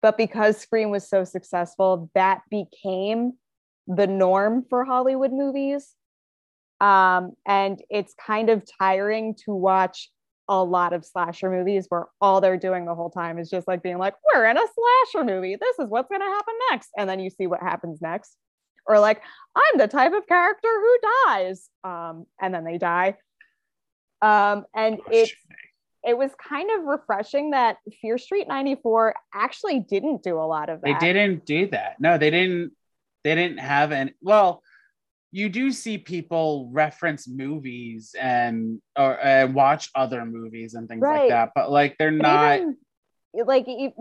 But because Scream was so successful, that became the norm for Hollywood movies. Um, and it's kind of tiring to watch a lot of slasher movies where all they're doing the whole time is just like being like, we're in a slasher movie. This is what's going to happen next. And then you see what happens next. Or like, I'm the type of character who dies. Um, and then they die. Um, and it it was kind of refreshing that Fear Street 94 actually didn't do a lot of that. they didn't do that no they didn't they didn't have any well you do see people reference movies and or uh, watch other movies and things like that but like they're not even, like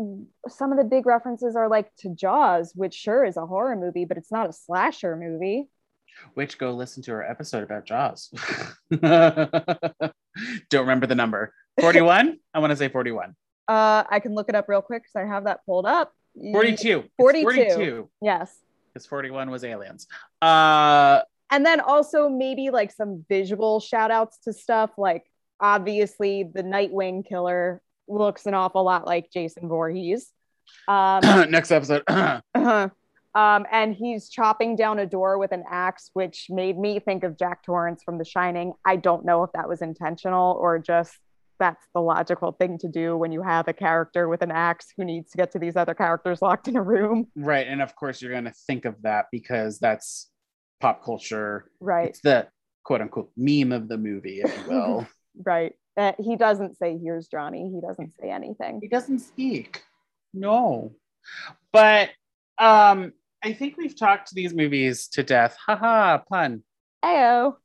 some of the big references are like to Jaws, which sure is a horror movie, but it's not a slasher movie. Which go listen to our episode about jaws. Don't remember the number. 41 i want to say 41 Uh, I can look it up real quick because I have that pulled up. 42 42. 42 Yes. because 41 was aliens. Uh And then also maybe like some visual shout outs to stuff like obviously the Nightwing killer looks an awful lot like Jason Voorhees. Um, next episode um, and he's chopping down a door with an axe, which made me think of Jack Torrance from The Shining. I don't know if that was intentional or just that's the logical thing to do when you have a character with an axe who needs to get to these other characters locked in a room. Right. And of course, you're going to think of that because that's pop culture. Right, It's the quote unquote meme of the movie, if you will. right. Uh, he doesn't say, Here's Johnny. He doesn't say anything. he doesn't speak. No. But um, I think we've talked these movies to death. Haha, pun. Ayo.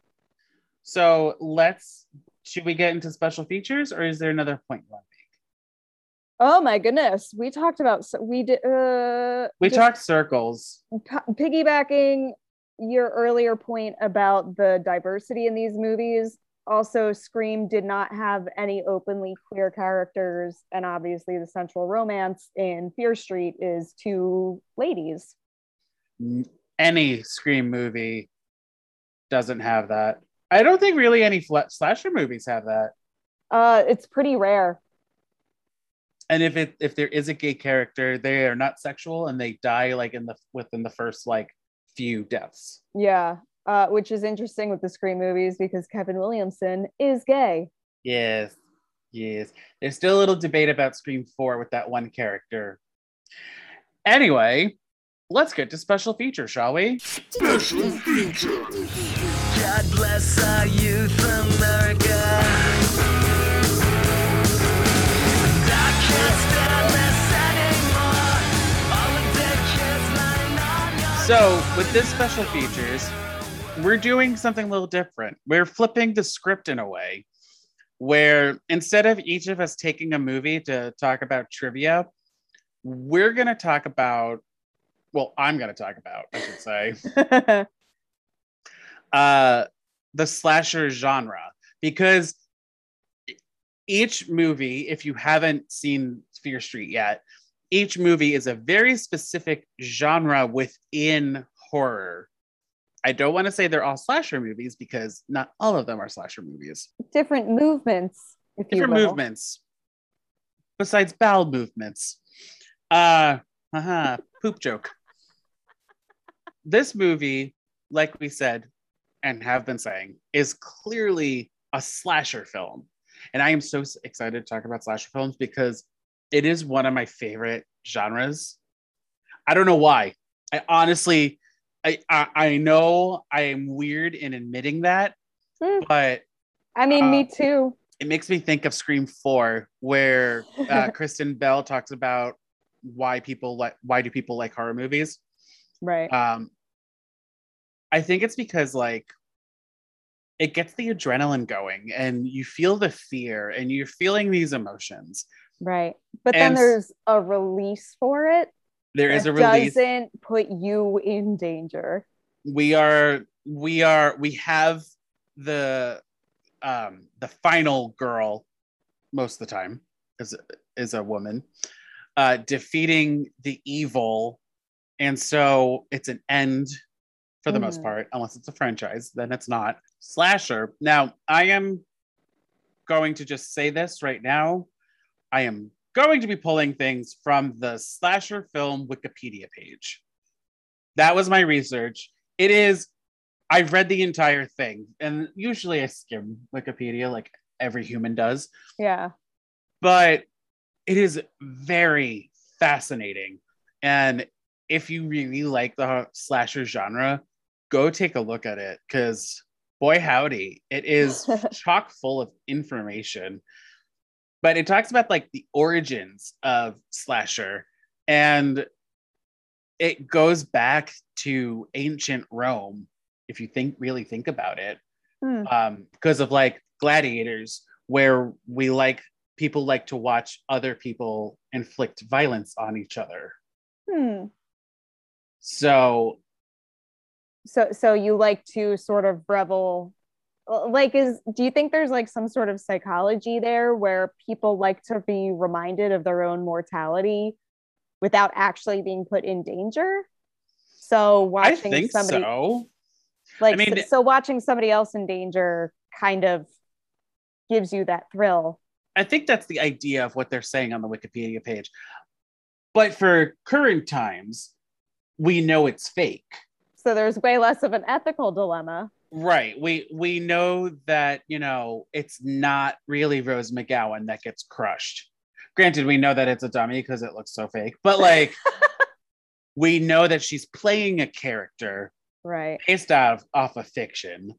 So let's should we get into special features or is there another point you want to make? Oh my goodness, we talked about so we did. Uh, We talked circles. p- piggybacking your earlier point about the diversity in these movies. Also, Scream did not have any openly queer characters, and obviously, the central romance in Fear Street is two ladies. Any Scream movie doesn't have that. I don't think really any fla- slasher movies have that. Uh, it's pretty rare. And if it if there is a gay character, they are not sexual and they die like in the within the first like few deaths. Yeah, uh, which is interesting with the Scream movies because Kevin Williamson is gay. Yes. Yes. There's still a little debate about Scream 4 with that one character. Anyway, let's get to special features, shall we? Special feature. God bless our youth, America. I can't stand this anymore. All the dead kids lying on your So, with this special features, we're doing something a little different. We're flipping the script in a way where instead of each of us taking a movie to talk about trivia, we're going to talk about, well, I'm going to talk about, I should say, uh, the slasher genre because each movie, if you haven't seen Fear Street yet, each movie is a very specific genre within horror. I don't want to say they're all slasher movies because not all of them are slasher movies. Different movements, if Different you will. movements, besides bowel movements. Uh, haha, poop joke. This movie, like we said and have been saying, is clearly a slasher film. And I am so excited to talk about slasher films because it is one of my favorite genres. I don't know why. I honestly, I, I, I know I am weird in admitting that, Hmm. but I mean, Uh, me too. it makes me think of Scream 4, where uh, Kristen Bell talks about why people like why do people like horror movies. Right. Um, I think it's because like it gets the adrenaline going and you feel the fear and you're feeling these emotions. Right. But then there's a release for it. There is a release. Doesn't put you in danger. we are we are we have the um the final girl most of the time is is a woman uh defeating the evil. And so it's an end for the most Mhm. part unless it's a franchise then it's not. Slasher. Now i am going to just say this right now. I am going to be pulling things from the slasher film wikipedia page. That was my research. It is i've read the entire thing and usually i skim wikipedia like every human does. Yeah. but it is very fascinating. And if you really like the slasher genre go take a look at it because boy howdy it is chock full of information. But it talks about like the origins of slasher and it goes back to ancient rome if you think really think about it. Hmm. um because of like gladiators where we like people like to watch other people inflict violence on each other Hmm. so So so you like to sort of revel like is do you think there's like some sort of psychology there where people like to be reminded of their own mortality without actually being put in danger? So i watching think somebody so like I mean- so, so watching somebody else in danger kind of gives you that thrill. I think that's the idea of what they're saying on the Wikipedia page. But for current times, we know it's fake. So there's way less of an ethical dilemma. Right. We we know that, you know, it's not really Rose McGowan that gets crushed. Granted, we know that it's a dummy because it looks so fake, but like we know that she's playing a character Right. based off off of fiction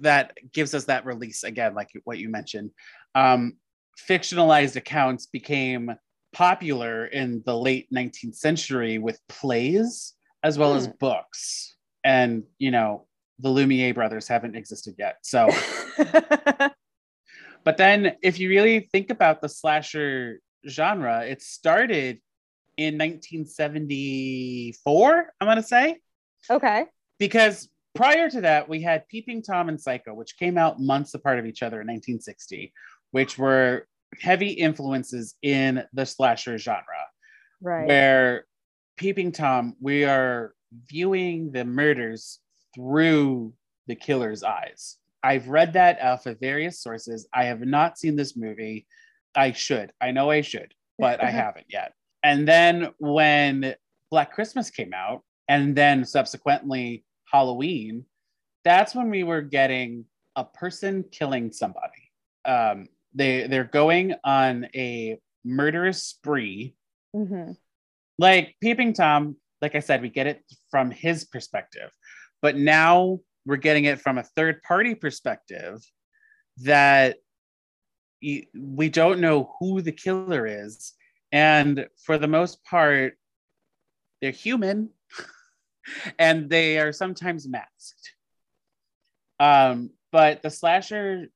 that gives us that release again like what you mentioned um fictionalized accounts became popular in the late 19th century with plays as well as Hmm. books and you know the lumiere brothers haven't existed yet so But then, if you really think about the slasher genre, it started in 1974, I'm going to say, Okay. because prior to that, we had Peeping Tom and Psycho, which came out months apart of each other in 1960, which were heavy influences in the slasher genre. Right. where peeping tom we are viewing the murders through the killer's eyes. I've read that off of various sources. I have not seen this movie. I should. I know i should but i haven't yet. And then when black christmas came out and then subsequently halloween that's when we were getting a person killing somebody. Um, they they're going on a murderous spree. Mhm. like peeping tom like i said we get it from his perspective but now we're getting it from a third party perspective that we don't know who the killer is. And for the most part they're human and they are sometimes masked. Um, but the slasher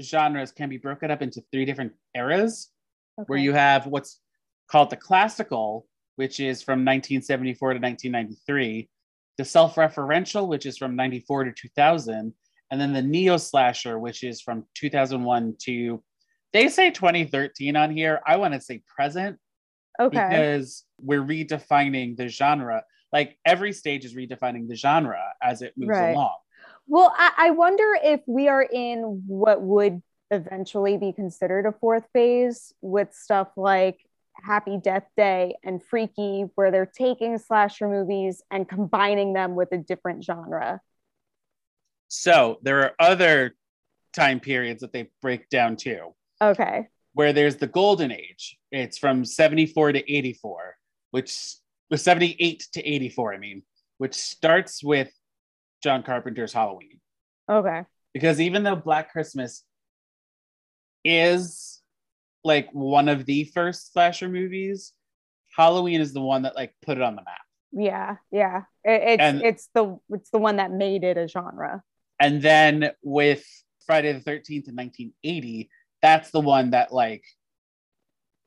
genres can be broken up into three different eras where you have what's called the classical, which is from 1974 to 1993, the self-referential, which is from 94 to 2000, and then the neo slasher, which is from 2001 to they say 2013 on here. I want to say present Okay. because we're redefining the genre. Like every stage is redefining the genre as it moves Right. along. Well, I, I wonder if we are in what would eventually be considered a fourth phase with stuff like Happy Death Day and Freaky, where they're taking slasher movies and combining them with a different genre. So there are other time periods that they break down too. Okay. where there's the golden age. It's from 74 to 84, which was 78 to 84, I mean, which starts with John Carpenter's Halloween. Okay. Because even though Black Christmas is like one of the first slasher movies, Halloween is the one that like put it on the map. Yeah. Yeah. It- it's And- it's the it's the one that made it a genre. And then with Friday the 13th in 1980, that's the one that like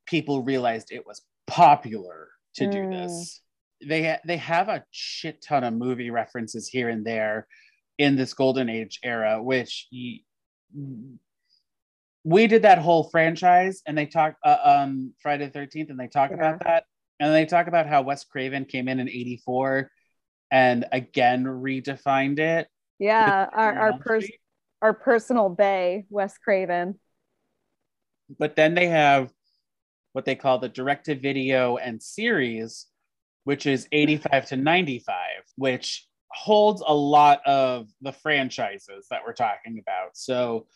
people realized it was popular to do Mm. this. They ha- they have a shit ton of movie references here and there in this golden age era, which y- we did that whole franchise, and they talk uh, um Friday the 13th, and they talk about that, and they talk about how Wes Craven came in in '84 and again redefined it. Yeah. Our our pers- our personal bay, Wes Craven. but then they have what they call the direct to video and series which is 85 to 95 which holds a lot of the franchises that we're talking about. So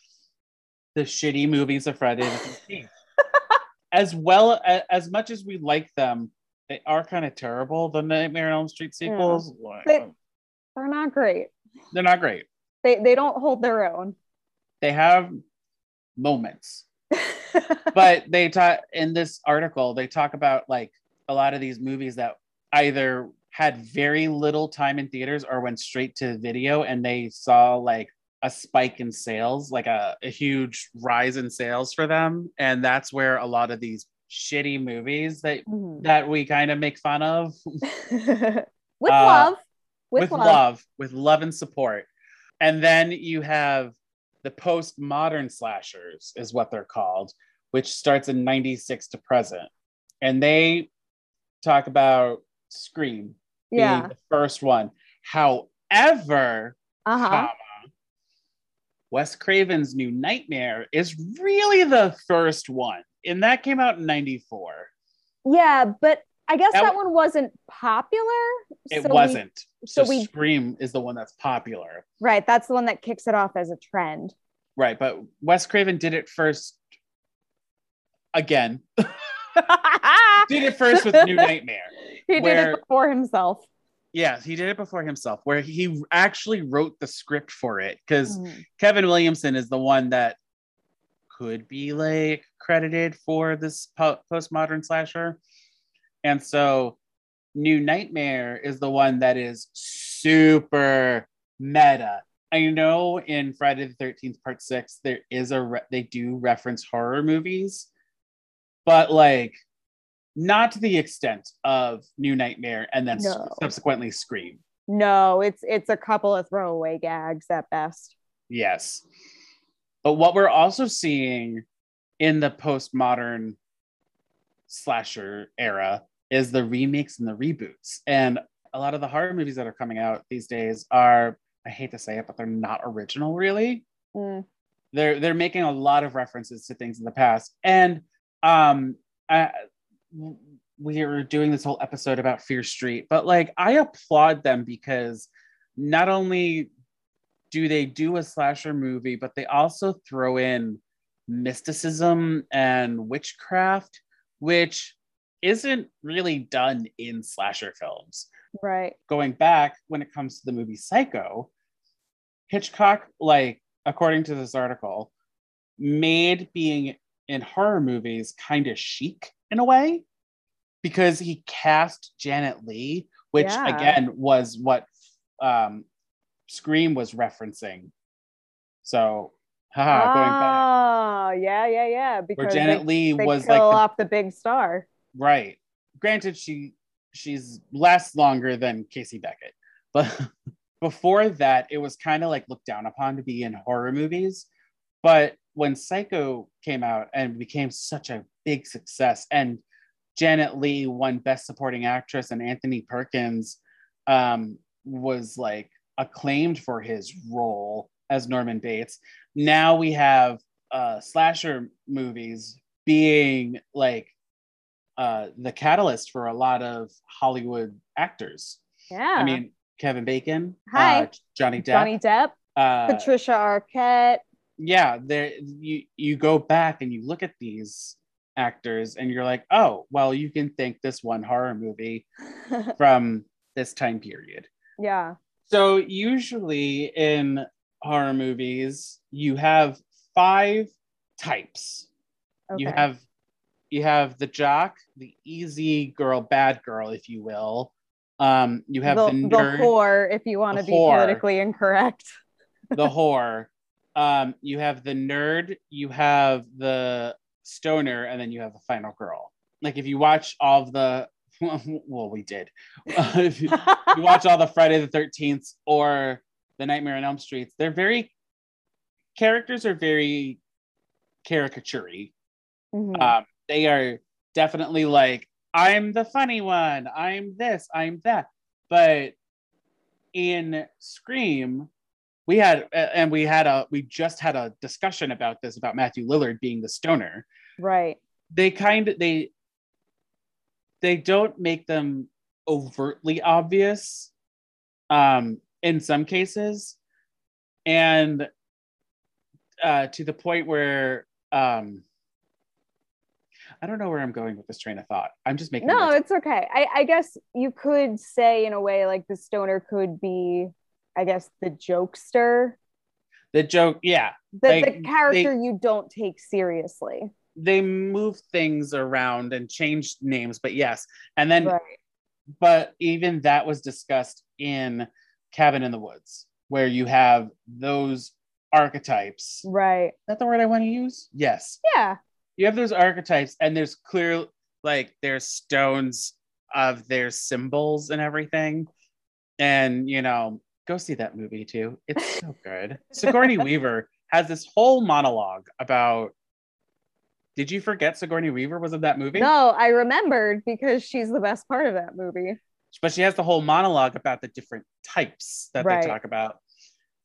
the shitty movies of friday the 13th as well a- as much as we like them they are kind of terrible the nightmare on elm street sequels. They- They're not great. they're not great. They they don't hold their own. they have moments. But they talk in this article they talk about like a lot of these movies that either had very little time in theaters or went straight to video and they saw like a spike in sales like a, a huge rise in sales for them and that's where a lot of these shitty movies that Mhm. that we kind of make fun of with Uh, love. With, with, love. love. with love and support and then you have the postmodern slashers is what they're called which starts in 96 to present and they talk about scream being Yeah. the first one however Uh huh. comma, wes craven's new nightmare is really the first one and that came out in 94 Yeah, but I guess That that, one wasn't popular. it so wasn't so, so we- scream is the one that's popular right. That's the one that kicks it off as a trend. Right, but Wes Craven did it first again. Did it first with New Nightmare. he did where- it before himself. Yeah, he did it before himself, where he actually wrote the script for it because Mhm. Kevin Williamson is the one that could be like credited for this po- postmodern slasher. And so New Nightmare is the one that is super meta I know in Friday the 13th part 6 there is a re- they do reference horror movies but like not to the extent of New Nightmare and then No. subsequently Scream. No, it's it's a couple of throwaway gags at best. Yes. But what we're also seeing in the postmodern slasher era is the remakes and the reboots. And a lot of the horror movies that are coming out these days are, I hate to say it, but they're not original really. Mm. They're they're making a lot of references to things in the past. And um I, we are doing this whole episode about Fear Street, but like I applaud them because not only do they do a slasher movie, but they also throw in mysticism and witchcraft, which isn't really done in slasher films. Right. Going back when it comes to the movie Psycho, Hitchcock, like according to this article, made being in horror movies kind of chic in a way because he cast Janet Leigh, which Yeah. again was what um, Scream was referencing. So, haha, going back, Oh, yeah, yeah, yeah. where Because Janet they, Lee they was like the off the big star. Right. Granted, she she's lasts longer than Casey Becker, but before that, it was kind of like looked down upon to be in horror movies. But when Psycho came out and became such a big success, and Janet Leigh won Best Supporting Actress, and Anthony Perkins um, was like acclaimed for his role as Norman Bates. Now we have uh, slasher movies being like uh, the catalyst for a lot of Hollywood actors. Yeah. I mean, Kevin Bacon, Hi. uh, Johnny Depp, Johnny Depp, uh, Patricia Arquette. Yeah. There, you you go back and you look at these actors, and you're like, oh, well, you can thank this one horror movie from this time period. yeah. So usually in horror movies, you have five types. Okay. You have you have the jock, the easy girl, bad girl, if you will. Um, you have the, the, the whore, if you want to be whore. politically incorrect. the whore. Um, you have the nerd, you have the stoner, and then you have the final girl. Like if you watch all of the well, we did. if you, you watch all the Friday the Thirteenth or the Nightmare on Elm Streets, they're very characters are very caricature Mhm. um, they are definitely like i'm the funny one i'm this i'm that but in scream we had and we had a we just had a discussion about this about matthew lillard being the stoner right. they kind of they they don't make them overtly obvious um in some cases and uh to the point where um i don't know where i'm going with this train of thought i'm just making No, it's okay. I, I guess you could say in a way like the stoner could be, I guess, the jokester, the joke yeah the, Like, the character you don't take seriously. they move things around and change names but yes and then Right. but even that was discussed in cabin in the woods where you have those archetypes Right. Is that the word I want to use? Yes. Yeah. You have those archetypes, and there's clear, like, there's stones of their symbols and everything. And, you know, go see that movie too. It's so good. Sigourney Weaver has this whole monologue about. Did you forget Sigourney Weaver was in that movie? No, I remembered because she's the best part of that movie. But she has the whole monologue about the different types that Right. they talk about.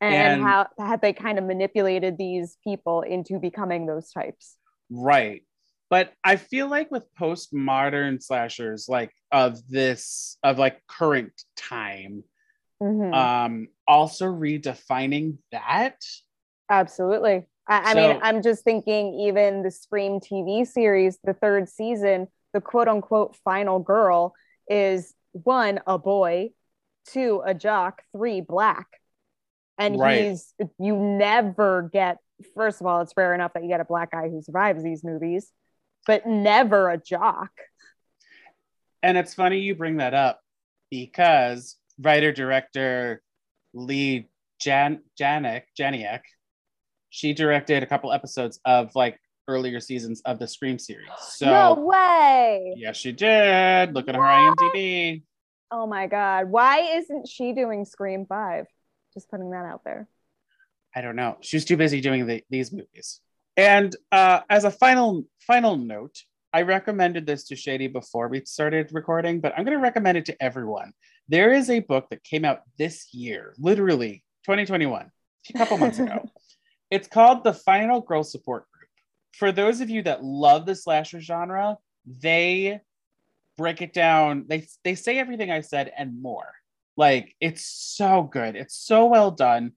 And, And- how had they kind of manipulated these people into becoming those types. Right. But I feel like with postmodern slashers, like of this, of like current time, Mhm. um, also redefining that. Absolutely. I, I mean, I'm just thinking even the Scream TV series, the third season, the quote unquote final girl is one, a boy, two, a jock, three, black. And Right. he's, you never get, first of all, it's rare enough that you get a black guy who survives these movies, but never a jock. And it's funny you bring that up because writer director Leigh Jan Janik Janiak. She directed a couple episodes of like earlier seasons of the Scream series. So no way. yes, she did. Look at her IMDb. Oh my god. Why isn't she doing Scream 5? Just putting that out there. I don't know. She was too busy doing the, these movies. And uh, as a final final note, I recommended this to Shady before we started recording, but I'm going to recommend it to everyone. There is a book that came out this year, literally 2021, a couple months ago. It's called The Final Girl Support Group. For those of you that love the slasher genre, they break it down. They they say everything I said and more. Like it's so good. It's so well done.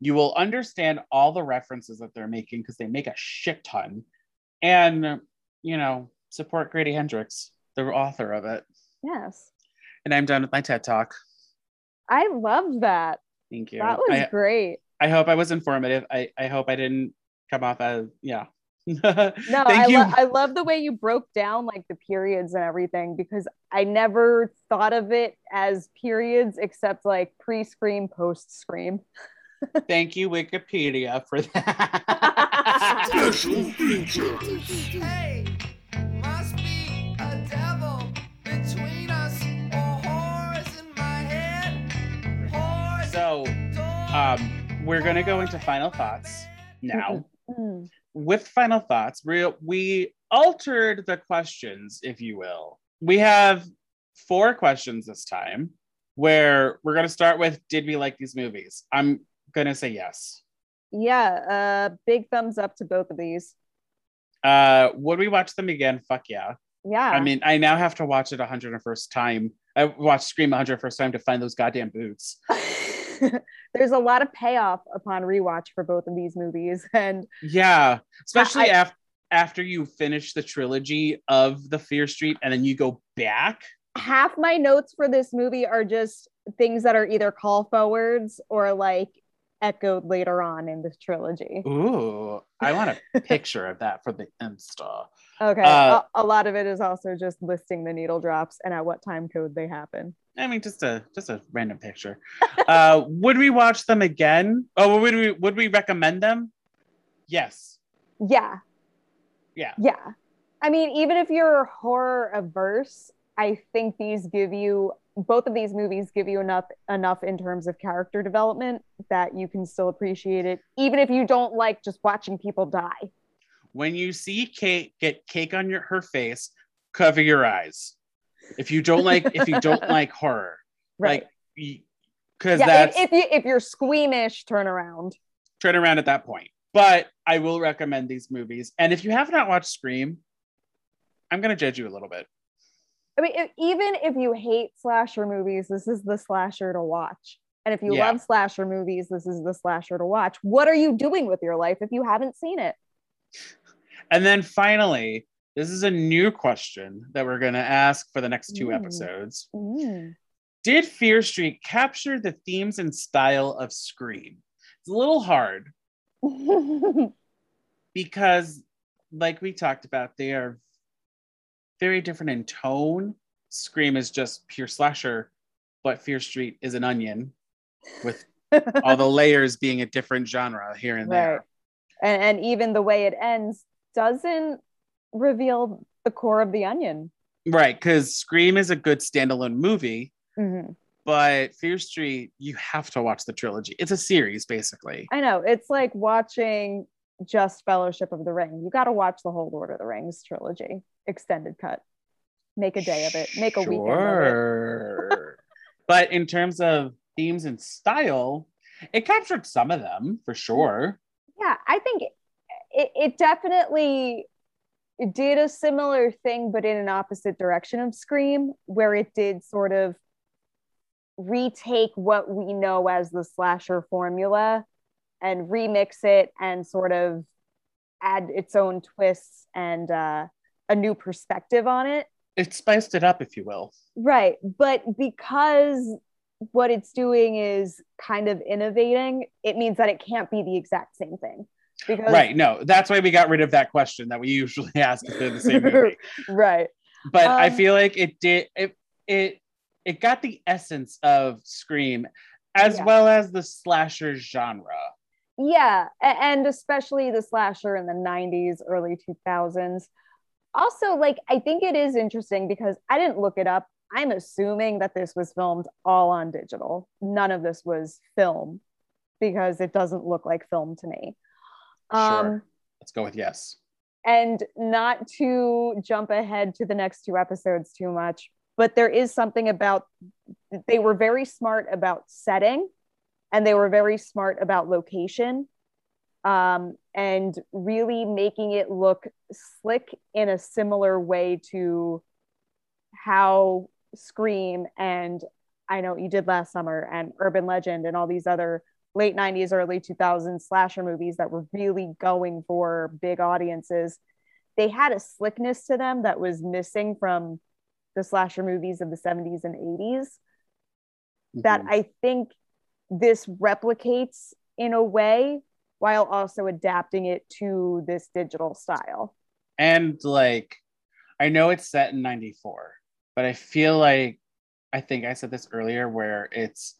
You will understand all the references that they're making because they make a shit ton. And you know, support Grady Hendrix, the author of it. Yes. And I'm done with my TED talk. I loved that. Thank you. That was I, great. I hope I was informative. I, I hope I didn't come off as yeah. No, Thank I, you. lo- I love the way you broke down like the periods and everything because I never thought of it as periods except like pre-scream, post-scream. Thank you, Wikipedia, for that. Special features. Hey, um, we're gonna go into final thoughts now. Mm. With final thoughts, we we altered the questions, if you will. We have four questions this time, where we're gonna start with Did we like these movies? I'm gonna say yes. Yeah, uh, big thumbs up to both of these. Uh, would we watch them again? Fuck yeah. Yeah. I mean, I now have to watch it a hundred and first time. I watched Scream a hundred first time to find those goddamn boots. there's a lot of payoff upon rewatch for both of these movies. And Yeah, especially I- after after you finish the trilogy of the Fear Street and then you go back. half my notes for this movie are just things that are either call forwards or like echoed later on in this trilogy. Ooh, I want a picture of that for the Insta. Okay. Uh, a, a lot of it is also just listing the needle drops and at what time code they happen. I mean, just a just a random picture. uh, would we watch them again? Oh, would we would we recommend them? Yes. Yeah. Yeah. Yeah. I mean, even if you're horror averse, I think these give you both of these movies give you enough enough in terms of character development that you can still appreciate it, even if you don't like just watching people die. When you see Kate get cake on your her face, cover your eyes. If you don't like if you don't like horror, Right. like because yeah, that's if, if you if you're squeamish, turn around. turn around at that point. But I will recommend these movies. And if you have not watched Scream, I'm gonna judge you a little bit. I mean, if, even if you hate slasher movies, this is the slasher to watch. And if you Yeah. love slasher movies, this is the slasher to watch. What are you doing with your life if you haven't seen it? And then finally, this is a new question that we're gonna ask for the next two Mm. episodes. Mm. Did Fear Street capture the themes and style of Scream? It's a little hard because, like we talked about, they are very different in tone. Scream is just pure slasher, but Fear Street is an onion with all the layers being a different genre here and there. Right. and, and even the way it ends doesn't reveal the core of the onion. Right, because Scream is a good standalone movie, Mhm. but Fear Street, you have to watch the trilogy. It's a series, basically. I know it's like watching just Fellowship of the Ring. You got to watch the whole Lord of the Rings trilogy extended cut. Make a day of it. Make a weekend of it. Sure. but in terms of themes and style, it captured some of them for sure. Yeah, I think it, it definitely did a similar thing, but in an opposite direction of Scream, where it did sort of retake what we know as the slasher formula and remix it and sort of add its own twists and uh, a new perspective on it. It spiced it up, if you will. Right. But because what it's doing is kind of innovating, it means that it can't be the exact same thing. Because Right. No, that's why we got rid of that question that we usually ask if they're the same movie. right. But I Um, feel like it did it it it got the essence of Scream as Yeah. well as the slasher genre. Yeah, and especially the slasher in the 90s, early 2000s. Also, like, I think it is interesting because I didn't look it up. I'm assuming that this was filmed all on digital. None of this was film because it doesn't look like film to me. Um, Sure. Let's go with yes. and not to jump ahead to the next two episodes too much, but there is something about they were very smart about setting and they were very smart about location um, and really making it look slick in a similar way to how Scream and I know you did last summer and Urban Legend and all these other late 90s, early 2000s slasher movies that were really going for big audiences. They had a slickness to them that was missing from the slasher movies of the 70s and 80s that Mhm. I think this replicates in a way while also adapting it to this digital style. and like I know it's set in 94, but I feel like I think I said this earlier where it's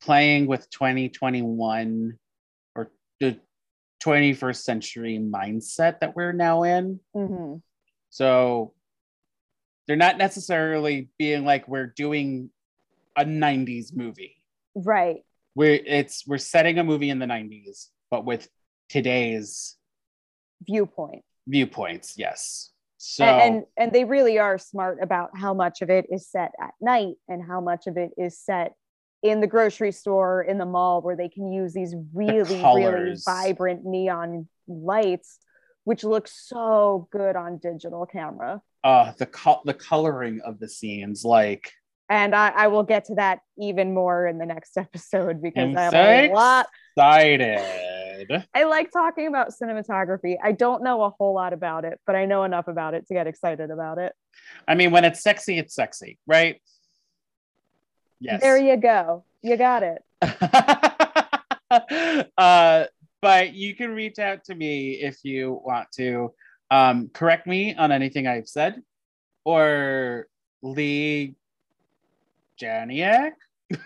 playing with 2021 or the 21st century mindset that we're now in. Mhm. So they're not necessarily being like we're doing a 90s movie. Right. We're it's we're setting a movie in the 90s, but with today's Viewpoint. viewpoints, yes. So and, and and they really are smart about how much of it is set at night and how much of it is set in the grocery store in the mall where they can use these really really vibrant neon lights which look so good on digital camera uh the col- the coloring of the scenes like and I, I will get to that even more in the next episode because I'm I have so a lot excited. I like talking about cinematography. I don't know a whole lot about it, but I know enough about it to get excited about it. I mean, when it's sexy, it's sexy, right? Yes. There you go. You got it. uh, but you can reach out to me if you want to um, correct me on anything I've said or Leigh Janiak.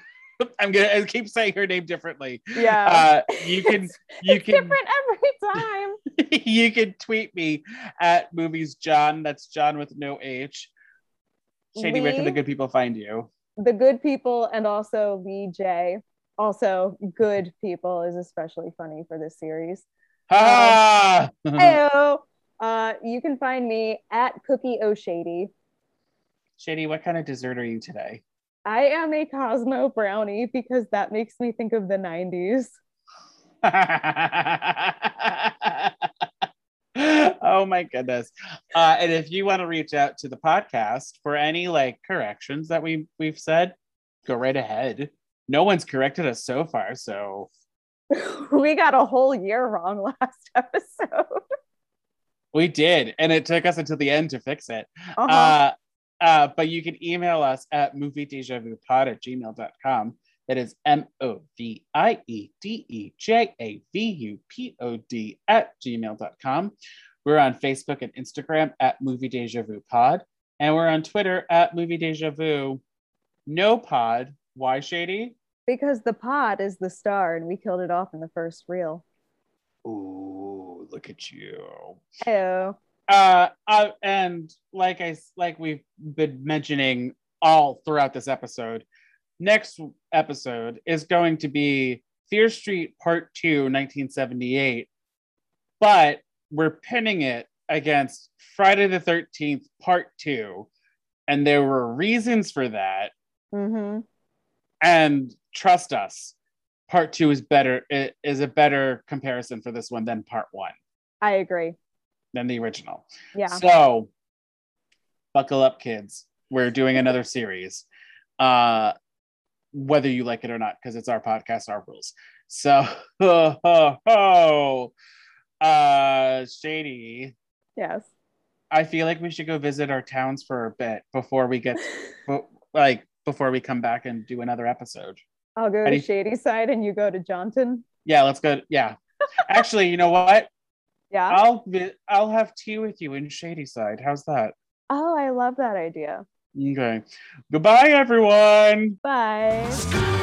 I'm gonna I keep saying her name differently. Yeah. Uh, you can you it's can different every time. you can tweet me at movies John. That's John with no H. Shady, where can the good people find you? the good people and also Leigh J. Also, good people is especially funny for this series. Ah! Heyo. Uh, you can find me at Cookie O'Shady. Shady, what kind of dessert are you today? I am a Cosmo brownie because that makes me think of the 90s. oh my goodness. Uh, and if you want to reach out to the podcast for any like corrections that we we've said, go right ahead. No one's corrected us so far, so we got a whole year wrong last episode. we did, and it took us until the end to fix it. Uh-huh. Uh, uh, but you can email us at moviedeja-vu-pod at gmail.com. That is E M-O-V-I-E-D-E-J-A-V-U-P-O-D at gmail.com. We're on Facebook and Instagram at Movie Deja Vu Pod. And we're on Twitter at Movie Deja Vu. No pod. Why, Shady? because the pod is the star and we killed it off in the first reel. Ooh, look at you. Heyo. Uh, uh and like I like we've been mentioning all throughout this episode next episode is going to be fear street part 2 1978 but we're pinning it against friday the 13th part 2 and there were reasons for that Mm-hmm. and trust us part 2 is better it is a better comparison for this one than part 1 I agree. Than the original Yeah. So, buckle up, kids. We're doing another series, uh, whether you like it or not, because it's our podcast, our rules. So, ho, ho, ho. Uh, Shady, Yes. I feel like we should go visit our towns for a bit before we get, like, before we come back and do another episode. I'll go How to Shadyside and you go to Johnton. Yeah, let's go. Yeah. Actually, you know what? Yeah. I'll vi- I'll have tea with you in Shadyside. How's that? Oh, I love that idea. Okay. Goodbye, everyone. Bye.